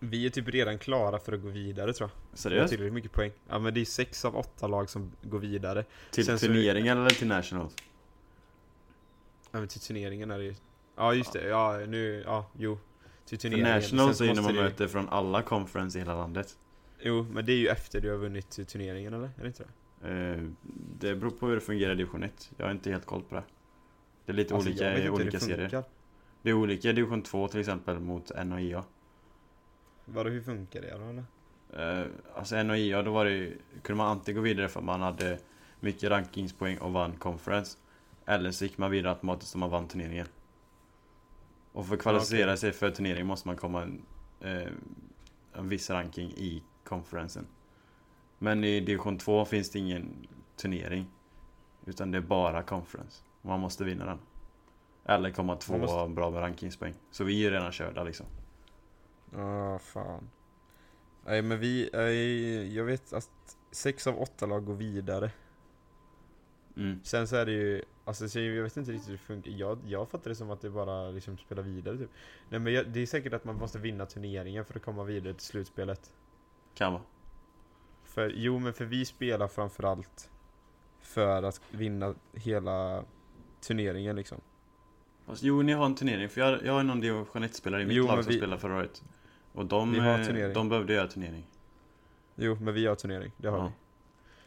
Vi är typ redan klara för att gå vidare tror jag. Vi har Seriöst? tillräckligt mycket poäng. Ja men det är sex av åtta lag som går vidare. Till Sen så- turneringen eller till Nationals? Ja men till turneringen är det ju... Ja just det, ja nu, ja jo. Till För turneringen. Nationals Sen är ju så när man det- möter från alla conference i hela landet. Jo, men det är ju efter du har vunnit turneringen eller? Är det inte det? Eh, Det beror på hur det fungerar i division 1. Jag har inte helt koll på det. Det är lite Alltså, olika i olika det serier. funkar. Det är olika i division 2 till exempel mot NAIA. Vadå, hur funkar det då eller? Eh, alltså NAIA, då var det ju, kunde man antingen gå vidare för att man hade mycket rankingspoäng och vann conference. Eller så gick man vidare automatiskt om man vann turneringen. Och för att kvalificera sig för turnering måste man komma en, eh, en viss ranking i konferensen. Men i division 2 finns det ingen turnering. Utan det är bara conference. Man måste vinna den. Eller komma två måste- bra med rankingspoäng. Så vi är ju redan körda liksom. Ja, fan. Nej, men vi, nej, jag vet att sex av åtta lag går vidare. Mm. Sen så är det ju, alltså så jag vet inte riktigt hur det funkar. Jag, jag fattar det som att det bara liksom spelar vidare typ. Nej men jag, det är säkert att man måste vinna turneringen för att komma vidare till slutspelet. Kan vara. För, jo men för vi spelar framförallt för att vinna hela turneringen liksom. Fast, jo, ni har en turnering. För jag, jag har någon division 1-spelare i mitt Jo, lag som vi- spelade förra året. Och de, Vi har eh, turnering. de behövde göra turnering. Jo men vi har turnering, det har Ja. vi.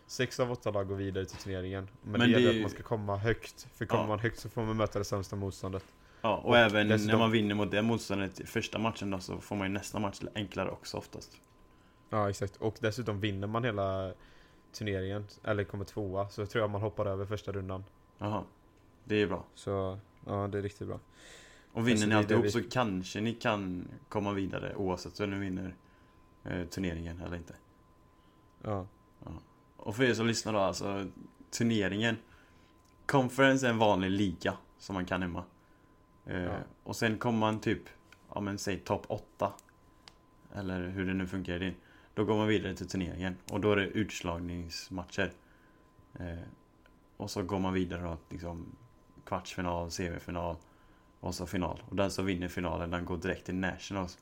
Sex av åtta lag går vidare till turneringen. Men, Men det det gäller är- att man ska komma högt. För kommer Ja. man högt så får man möta det sämsta motståndet. Ja, och, Och även när dessutom- man vinner mot det motståndet i första matchen då så får man ju nästa match enklare också oftast. Ja exakt, och dessutom vinner man hela turneringen, eller kommer tvåa, så tror jag man hoppar över första rundan. Jaha. Det är bra. Så, ja det är riktigt bra. Och vinner Alltså, ni alltihop det så vi- kanske ni kan komma vidare oavsett om ni vinner eh, turneringen eller inte. Ja. Och för er som lyssnar då, alltså turneringen Conference är en vanlig liga som man kan hemma. Eh, Ja. Och sen kommer man typ, ja men säg topp 8 Eller hur det nu funkar i din. Då går man vidare till turneringen och då är det utslagningsmatcher. Eh, och så går man vidare då liksom kvartsfinal, semifinal och så final. Och den som vinner finalen den går direkt till Nationals.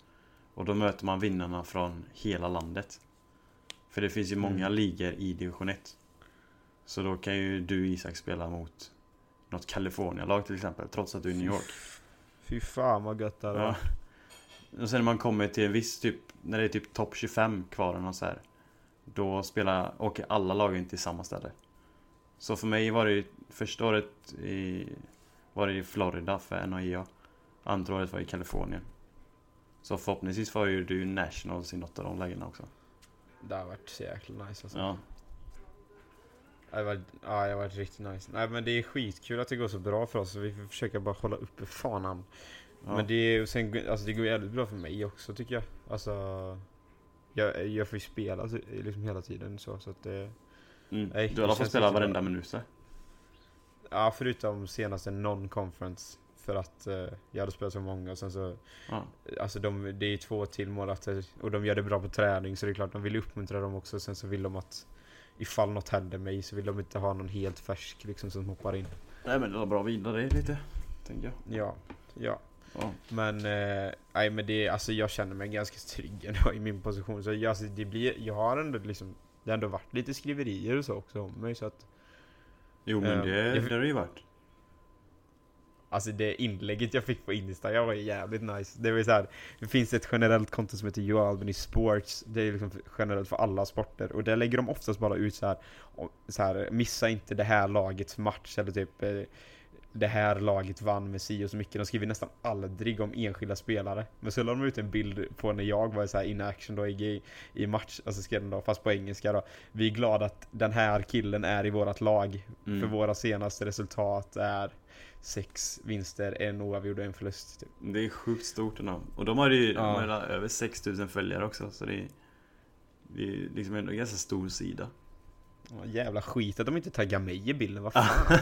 Och då möter man vinnarna från hela landet. För det finns ju många Mm. ligor i division 1. Så då kan ju du Isak spela mot något California-lag till exempel, trots att du är i New York. Fy fan vad gött det hade Ja. Och sen när man kommer till en viss typ, när det är typ topp 25 kvar eller så här. Då spelar, åker alla lagen till samma ställe. Så för mig var det ju, första året i, var det i Florida för NAIA. Andra året var i Kalifornien. Så förhoppningsvis får ju du Nationals i något av de lägena också. Det har varit så jäkla nice alltså. Ja. Det har varit, ja, det har varit riktigt nice. Nej men det är skitkul att det går så bra för oss, så vi får försöka bara hålla uppe fanan. ja. Men det, är, och sen, alltså, det går jävligt bra för mig också tycker jag. Alltså, jag, jag får ju spela så- liksom hela tiden så, så att det... mm. nej, Du det har i alla fall känns spela inte bra. varenda minut. Ja, förutom senaste non-conference. För att eh, jag hade spelat så många och sen så, Ja. alltså de, det är ju två till målvakter och de gör det bra på träning så det är klart de vill uppmuntra dem också. Sen så vill de att ifall något händer mig så vill de inte ha någon helt färsk liksom som hoppar in. Nej men det var bra att vila dig lite, tänker jag. Ja, ja. Ja. Men, eh, nej men det, alltså jag känner mig ganska trygg i min position. Så jag, alltså, det blir, jag har ändå liksom, det har ändå varit lite skriverier och så också om mig så att Jo men Eh, det, jag- det har det ju varit. Alltså det inlägget jag fick på Insta, jag var jävligt nice. Det var så här, det finns ett generellt konto som heter You Albany Sports. Det är liksom generellt för alla sporter. Och där lägger de oftast bara ut så här, så här missa inte det här lagets match eller typ eh, det här laget vann med si och så mycket. De skriver nästan aldrig om enskilda spelare. Men så la de ut en bild på när jag var så här in action då i, i match, alltså skrev de då, fast på engelska då. Vi är glada att den här killen är i vårat lag. Mm. För våra senaste resultat är sex vinster, en oavgjord och en förlust. Typ. Det är sjukt stort ändå. Och de har ju de Ja. har ju över 6000 följare också så det är, det är liksom en ganska stor sida. Ja, jävla skit att de inte taggar mig i bilden, vad fan.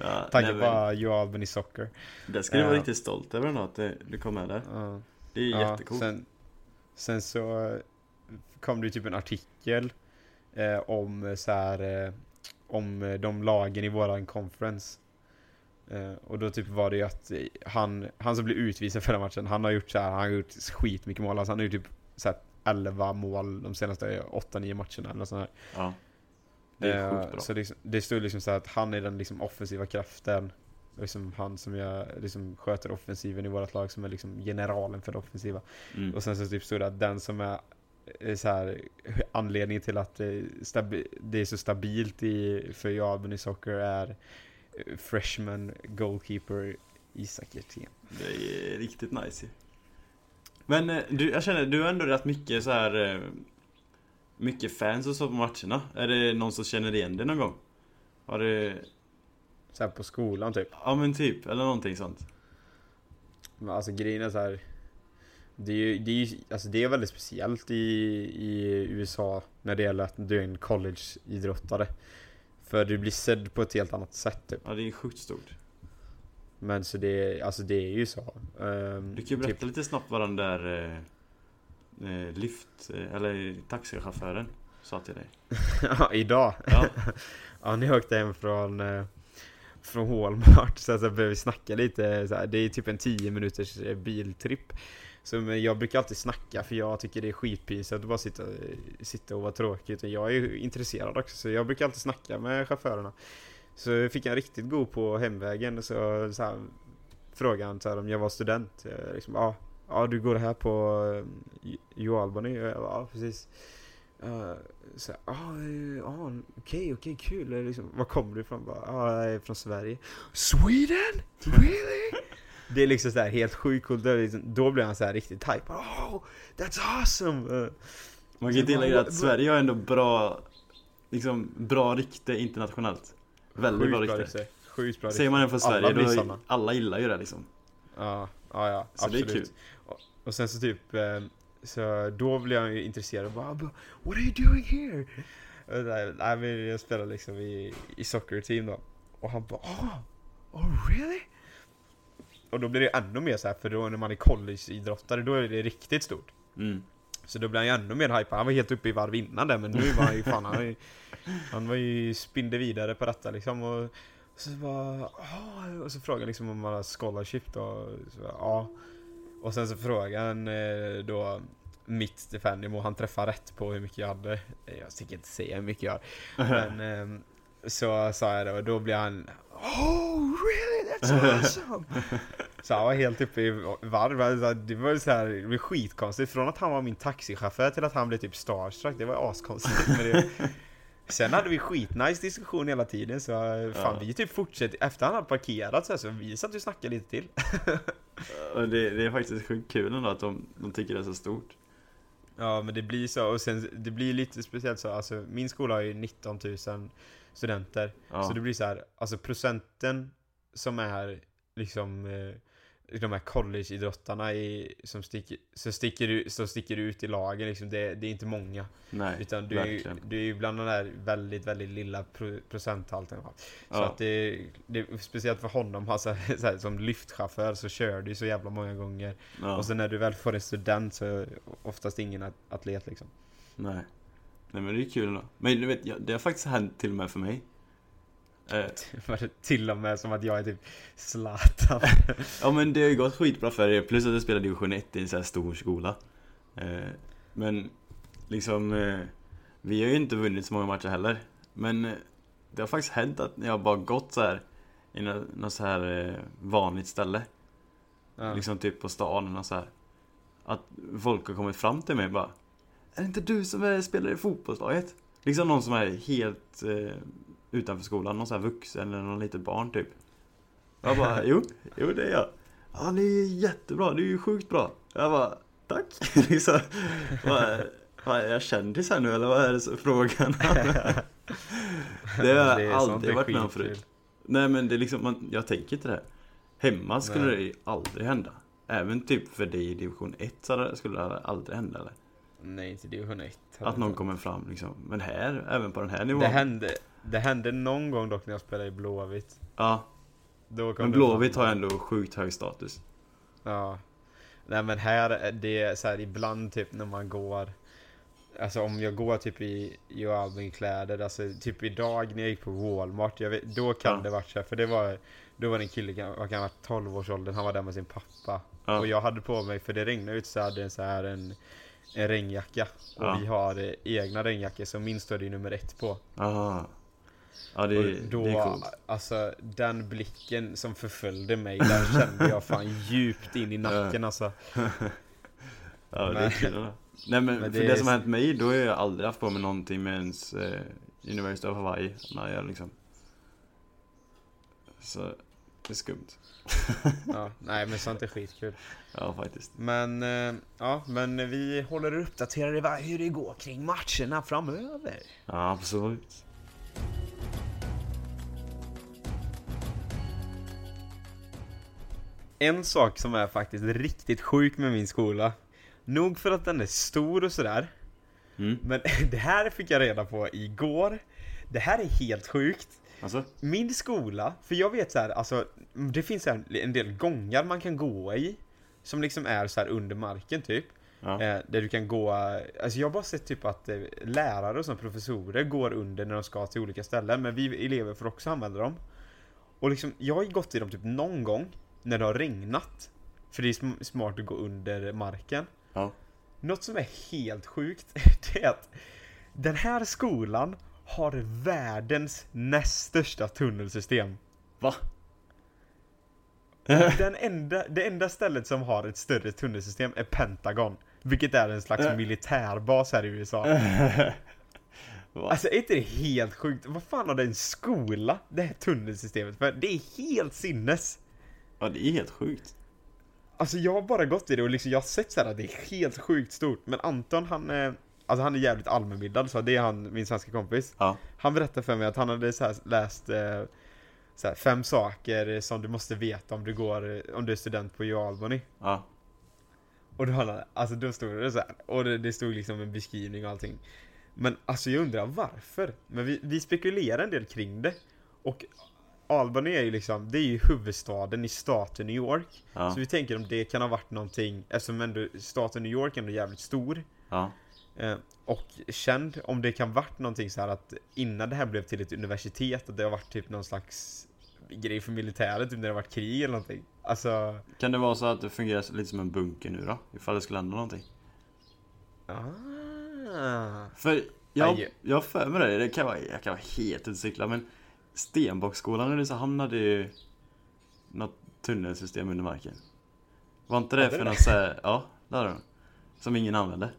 Ja, Taggar nej, men bara You Albany Soccer. Där ska du vara Ja. riktigt stolt över ändå att det, du kom med där. Ja. Det är Ja, jättecoolt. Sen, sen så eh, kom det ju typ en artikel eh, om så här, eh, om de lagen i våran conference. Eh, och då typ var det ju att han, han som blev utvisad förra matchen, han har gjort så här, han har gjort skitmycket mål. Alltså han har gjort typ så här 11 mål de senaste 8-9 matcherna eller sånt här. Ja. Det är Eh, sjukt bra. Så det, det stod liksom så här att han är den liksom offensiva kraften. Liksom han som jag, liksom sköter offensiven i vårt lag som är liksom generalen för det offensiva. Mm. Och sen så typ stod det att den som är eh, så här, anledningen till att det, är så stabilt i, för Jaben i Soccer är eh, freshman goalkeeper Isak Hjertén. Det är riktigt nice. Men eh, du, jag känner, du har ändå rätt mycket så här eh, Mycket fans och så på matcherna. Är det någon som känner igen dig någon gång? Har du... Så här på skolan typ. Ja men typ, eller någonting sånt. Men alltså grejen är så här. Det är ju, det är ju, alltså det är väldigt speciellt i, i USA när det gäller att du är en collegeidrottare. För du blir sedd på ett helt annat sätt typ. Ja det är sjukt stort. Men så det, alltså det är ju så. Ehm, Du kan ju berätta typ, lite snabbt vad den där eh, eh, Lyft, eh, eller taxichauffören sa till dig. ja, idag. Ja, Ja, ni åkte hem från, eh, från Walmart, så, så började vi snacka lite, så här, det är typ en 10 minuters biltripp. Så jag brukar alltid snacka för jag tycker det är skitpinsamt att bara sitta, sitta och vara tråkig. Utan jag är ju intresserad också, så jag brukar alltid snacka med chaufförerna. Så fick jag riktigt god på hemvägen, så, så här, frågade han så här, om jag var student. Jag liksom, ja, ja, du går här på uh, Jo Albany? Jag Ja, precis. Uh, så ja, ja, okej, okej, kul. Liksom, var kommer du ifrån? Bara, Ja, jag är från Sverige. Sweden? Really? Det är liksom så här helt sjukt coolt. Liksom, då blir han så här riktigt hype. Oh, that's awesome! Uh, man kan tillägga att Sverige har ändå bra, liksom bra rykte internationellt. Väldigt bra rykte. rykte. Sjukt bra Säger man det från Alla Sverige, blir då alla gillar ju det liksom. Ja, ja, ja Så det är absolut. kul. Och, och sen så typ, eh, så då blir han ju intresserad och bara, "But What are you doing here? Nej men jag spelar liksom i, i soccer team då. Och han bara, oh, oh really? Och då blir det ännu mer så här för då när man är collegeidrottare då är det riktigt stort. Mm. Så då blir han ju ännu mer hypad. Han var helt uppe i varv innan det men nu var han ju fan, han, var ju, han var ju spinde vidare på detta liksom. Och så bara, "Ah", och så frågade han liksom om man har scholarship då. Så, bara, ja. Och sen så frågade han eh, då mitt stipendium och han träffade rätt på hur mycket jag hade. Jag tänker inte säga hur mycket jag har. Men ehm, så sa jag det och då blev han Oh really? That's awesome! Så han var helt uppe i varv. Alltså, Det var så här, det var skitkonstigt. Från att han var min taxichaufför till att han blev typ starstruck. Det var askonstigt. Men det, sen hade vi skitnice diskussion hela tiden. Så fan Ja. vi typ fortsatte. Efter han hade parkerat så, här, så vi satt och snackade lite till. Det, det är faktiskt sjukt kul ändå att de, de tycker det är så stort. Ja men det blir så. Och sen det blir lite speciellt så. Alltså min skola har ju 19 000 studenter. Ja. Så det blir så här, alltså procenten som är liksom eh, de här collegeidrottarna i, som, sticker, som, sticker ut, som sticker ut i lagen, liksom, det, det är inte många. Nej, Utan du är, ju, du är ju bland den där väldigt, väldigt lilla pro, procenthalten. va. Så Ja. att det, det, speciellt för honom, alltså, så här, som lyftchaufför så kör du så jävla många gånger. Ja. Och sen när du väl får en student så är oftast ingen at- atlet liksom. Nej. Nej men det är kul ändå. Men du vet, det har faktiskt hänt till och med för mig. Var det till och med som att jag är typ Zlatan. ja men det har ju gått skitbra för er, plus att jag spelar division 1 i en så här stor skola. Eh, men liksom, eh, vi har ju inte vunnit så många matcher heller. Men eh, det har faktiskt hänt att jag bara gått så här i nå- något så här vanligt ställe. Ja. Liksom typ på stan och så här. Att folk har kommit fram till mig bara Är det inte du som är, spelar i fotbollslaget? Liksom någon som är helt eh, utanför skolan, någon sån här vuxen eller någon litet barn typ. Jag bara, jo, jo det är jag. Ja, ni är jättebra, du är ju sjukt bra. Jag bara, tack. liksom, vad, vad, är jag kändis här nu eller vad är det så frågan? det har jag aldrig varit med om förut. Nej men det är liksom, man, jag tänker inte det. Hemma skulle Nej. det aldrig hända. Även typ för dig i division 1 så skulle det aldrig hända eller? Nej, inte division 1. Att någon kommer fram liksom. Men här, även på den här nivån. Det hände, det hände någon gång dock när jag spelade i Blåvitt. Ja, men Blåvitt har ändå sjukt hög status. Ja. Nej men här, är det är så här ibland typ när man går Alltså om jag går typ i Joe Albin-kläder, alltså typ idag när jag gick på Walmart, jag vet, då kan Ja. det varit så här, för det var Då var det en kille, vad kan ha varit 12 års åldern, han var där med sin pappa Ja. Och jag hade på mig, för det regnade ut så hade jag så här en En regnjacka Och Ja. vi har eh, egna regnjackor, så min står det nummer ett på Aha. Ja, det, Och då, det är coolt. alltså den blicken som förföljde mig, den kände jag fan djupt in i nacken alltså Ja, det är kul. Nej men, men för det det är- som har hänt mig, då har jag aldrig haft på mig någonting med ens eh, University of Hawaii. När jag liksom Så det är skumt. Ja, nej men sånt är skitkul. Ja, faktiskt. Men, eh, ja, men vi håller er uppdaterade hur det går kring matcherna framöver. Ja, absolut. En sak som är faktiskt riktigt sjuk med min skola, nog för att den är stor och sådär, Mm. men det här fick jag reda på igår. Det här är helt sjukt. Alltså? Min skola, för jag vet så här, alltså det finns så här en del gångar man kan gå i som liksom är så under marken typ. Ja. Eh, där du kan gå, alltså jag har bara sett typ att eh, lärare och professorer går under när de ska till olika ställen, men vi elever får också använda dem. Och liksom, jag har gått i dem typ någon gång när det har regnat. För det är sm- smart att gå under marken. Ja. Något som är helt sjukt, det är att den här skolan har världens näst största tunnelsystem. Va? Den enda, det enda stället som har ett större tunnelsystem är Pentagon. Vilket är en slags Äh. militärbas här i USA. Alltså är inte det helt sjukt? Vad fan har det en skola? Det här tunnelsystemet för? Det är helt sinnes! Ja, det är helt sjukt. Alltså jag har bara gått i det och liksom jag har sett så här att det är helt sjukt stort. Men Anton han är, alltså han är jävligt allmänbildad så det är han, min svenska kompis. Ja. Han berättade för mig att han hade så läst eh, så här, fem saker som du måste veta om du går, om du är student på U Albany. Ja. Och då, alltså då stod det så här, och det, det stod liksom en beskrivning och allting. Men alltså jag undrar varför? Men vi, vi spekulerar en del kring det. Och Albany är ju liksom, det är ju huvudstaden i staten New York. Ja. Så vi tänker om det kan ha varit någonting, eftersom ändå staten New York är ändå jävligt stor. Ja. Eh, och känd, om det kan varit någonting så här att innan det här blev till ett universitet, att det har varit typ någon slags grej för militären, typ när det har varit krig eller någonting. Alltså, Kan det vara så att det fungerar lite som en bunker nu då? Ifall det skulle hända någonting? ah. För jag, jag för mig det, det kan vara, jag kan vara helt utcykla men Stenbocksskolan eller så hamnade ju något tunnelsystem under marken. Var inte det Hade för något så här, ja, det hade de. Som ingen använde.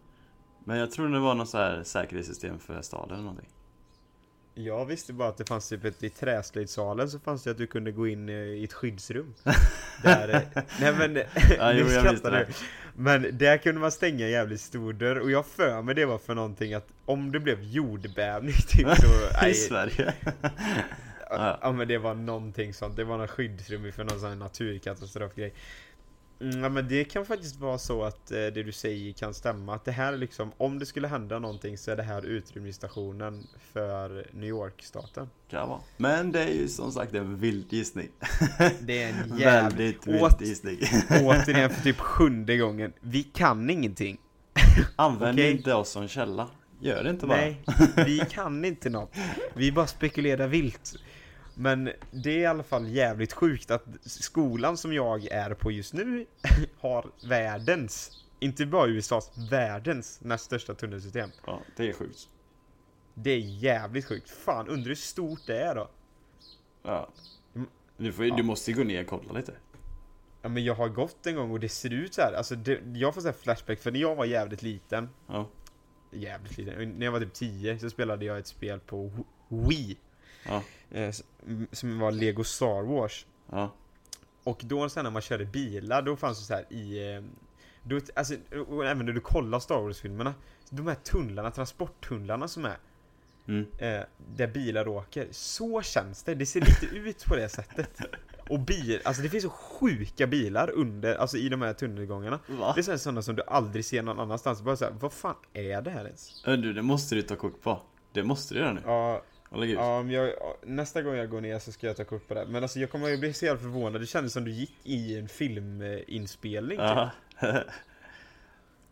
Men jag tror det var något så här säkerhetssystem för staden eller någonting. Jag visste bara att det fanns typ ett, i träslöjdssalen så fanns det att du kunde gå in eh, i ett skyddsrum. Där, eh, nej men, Ja, nu jo, jag visste det. Men där kunde man stänga en jävligt stor dörr och jag för mig det var för någonting att om det blev jordbävning typ så, I Sverige. ja men det var någonting sånt, det var något skyddsrum för någon sån här naturkatastrofgrej. Mm, ja, men det kan faktiskt vara så att eh, det du säger kan stämma, att det här är liksom, om det skulle hända någonting så är det här utrymningsstationen för New York-staten. Kan vara. Men det är ju som sagt en vild gissning. Det är en jävligt... Väldigt vild Åt, gissning. återigen för typ sjunde gången, vi kan ingenting. Använd Okej. inte oss som källa. Gör det inte bara. Nej, vi kan inte något. Vi bara spekulerar vilt. Men det är i alla fall jävligt sjukt att skolan som jag är på just nu har världens, inte bara USAs, världens näst största tunnelsystem. Ja, det är sjukt. Det är jävligt sjukt. Fan, undrar hur stort det är då? Ja. Mm. Du, får, ju- du måste ju gå ner och kolla lite. Ja men jag har gått en gång och det ser ut så här. alltså det, jag får säga flashback för när jag var jävligt liten Ja. Jävligt liten, när jag var typ 10 så spelade jag ett spel på Wii Ja. eh, Som var Lego Star Wars Ja. Och då sen när man körde bilar, då fanns det så här i... eh, Då, alltså, även när du kollar Star Wars-filmerna De här tunnlarna, transporttunnlarna som är Mm. eh, Där bilar åker, så känns det, det ser lite ut på det sättet Och bil, alltså det finns så sjuka bilar under, alltså i de här tunnelgångarna Va? Det är så- sådana som du aldrig ser någon annanstans, bara såhär, vad fan är det här ens? Du, det måste du ta kort på. Det måste du göra nu. Ja. Ja jag, nästa gång jag går ner så ska jag ta kort på det Men alltså jag kommer ju bli så jävla förvånad, det kändes som du gick i en filminspelning typ. Ja.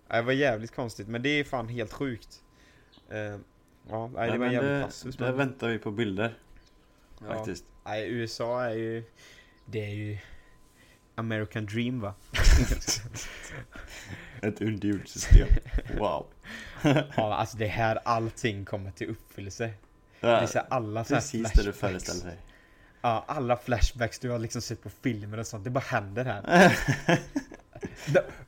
Ja, Det var jävligt konstigt, men det är fan helt sjukt. Eh, ja, nej, det var jävligt passus. där väntar vi på bilder ja, faktiskt. nej, USA är ju, det är ju American dream va? Ett underjordskt system. Wow. ja, alltså det är här allting kommer till uppfyllelse. Det är alla så precis det du föreställer dig. Ja, alla flashbacks du har liksom sett på filmer och sånt, det bara händer här.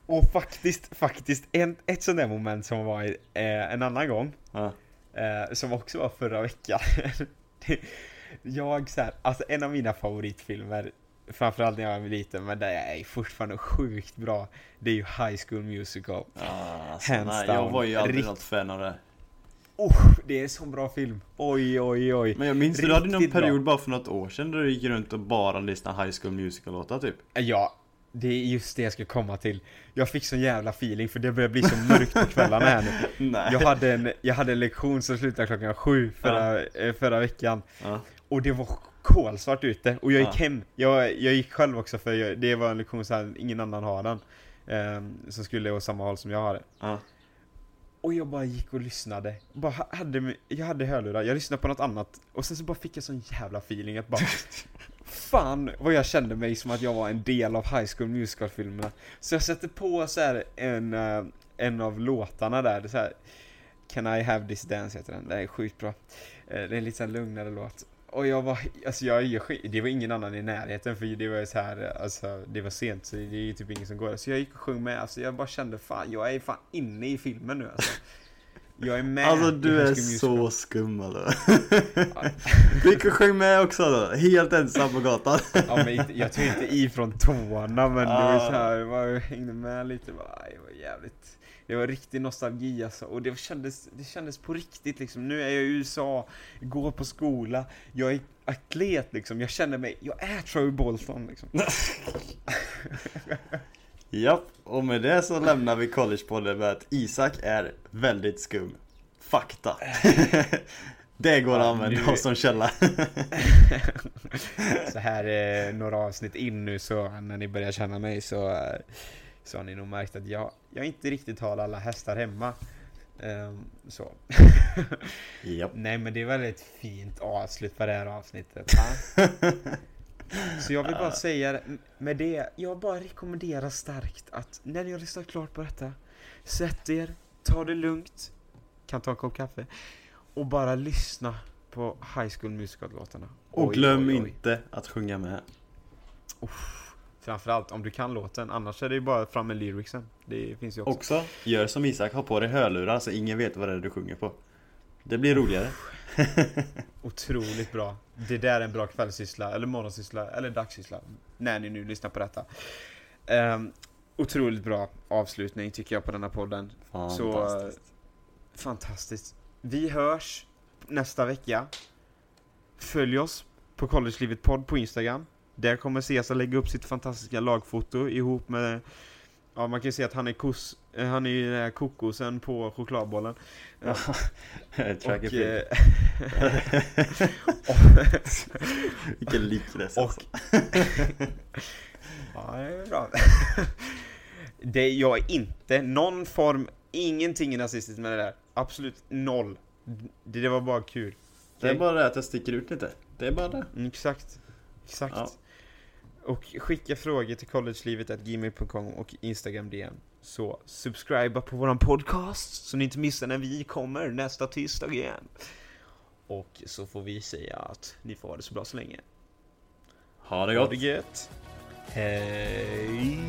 Och faktiskt, faktiskt, en, ett sånt där moment som var eh, en annan gång Ja. Eh, som också var förra veckan. jag så här, alltså en av mina favoritfilmer, framförallt när jag var liten, men det är fortfarande sjukt bra, det är ju High School Musical. Ah, alltså, Hands nej, jag var ju aldrig Rikt- något fan av det. Oh, det är en sån bra film. Oj, oj, oj. Men jag minns du hade någon Riktigt bra. period bara för något år sedan där du gick runt och bara lyssnade High School Musical-låtar typ. Ja, det är just det jag ska komma till. Jag fick sån jävla feeling för det börjar bli så mörkt på kvällarna här nu. Nej. Jag hade en, jag hade en lektion som slutade klockan sju förra, eh, förra veckan. Ja. Och det var kolsvart ute och jag gick Ja. hem. Jag, jag gick själv också för jag, det var en lektion så här, ingen annan har den. ehm, som skulle åt samma håll som jag har det. Och jag bara gick och lyssnade. Bara ha- hade, jag hade hörlurar, jag lyssnade på något annat. Och sen så bara fick jag sån jävla feeling att bara Fan vad jag kände mig som att jag var en del av High School Musical-filmerna. Så jag sätter på så här en, eh, en av låtarna där. Det är så här, Can I have this dance heter den. Det är sjukt bra. Eh, Det är en lite så lugnare låt. Och jag var, alltså jag, jag, det var ingen annan i närheten för det var så här, alltså det var sent så det är ju typ ingen som går. Så jag gick och sjöng med, alltså jag bara kände fan, jag är fan inne i filmen nu alltså. Jag är med Alltså du är så skum alltså. Du gick och sjöng med också då, helt ensam på gatan. Ja men jag tog inte i från tårna men det var så här, jag hängde med lite, bara, det var jävligt Det var riktig nostalgi alltså, och det kändes, det kändes på riktigt liksom, nu är jag i USA, går på skola, jag är atlet liksom, jag känner mig, jag är Troy Bolton liksom Japp, och med det så lämnar vi collegepodden med att Isak är väldigt skum. Fakta. Det går att använda nu- oss som källa. Så här eh, några avsnitt in nu så, när ni börjar känna mig så eh, Så har ni nog märkt att jag, jag inte riktigt har alla hästar hemma Ehm, Så Japp. Nej men det är väl ett fint avslut på det här avsnittet? Så jag vill bara säga med det, jag bara rekommenderar starkt att när ni har lyssnat klart på detta Sätt er, ta det lugnt, kan ta en kopp kaffe och bara lyssna på High School Musical-låtarna Och Oj, glöm oj, oj. inte att sjunga med. Framförallt om du kan låten, annars är det ju bara fram med lyricsen. Det finns ju också. Också, gör som Isak, ha på dig hörlurar så ingen vet vad det är du sjunger på. Det blir roligare. Otroligt bra. Det där är en bra kvällssyssla, eller morgonsyssla, eller dagssyssla När ni nu lyssnar på detta. Ehm, Otroligt bra avslutning tycker jag på denna podden. Så, Fantastiskt. Fantastiskt. Vi hörs nästa vecka. Följ oss på Collegelivet podd på Instagram Där kommer Cesar lägga upp sitt fantastiska lagfoto ihop med Ja man kan ju se att han är kos, han är ju den här kokosen på chokladbollen Track Och, eh, Vilken liknelse och- alltså. Ja, det är bra. det, jag är inte någon form, ingenting är nazistiskt med det där. Absolut noll. Det, det var bara kul. Det är bara det att jag sticker ut lite. Det är bara det. Mm, exakt. Exakt. Ja. Och skicka frågor till collegelivet.gmail.com och Instagram DM. Så subscriba på våran podcast så ni inte missar när vi kommer nästa tisdag igen. Och så får vi säga att ni får ha det så bra så länge. Ha det Ha gott. det gött. Hej!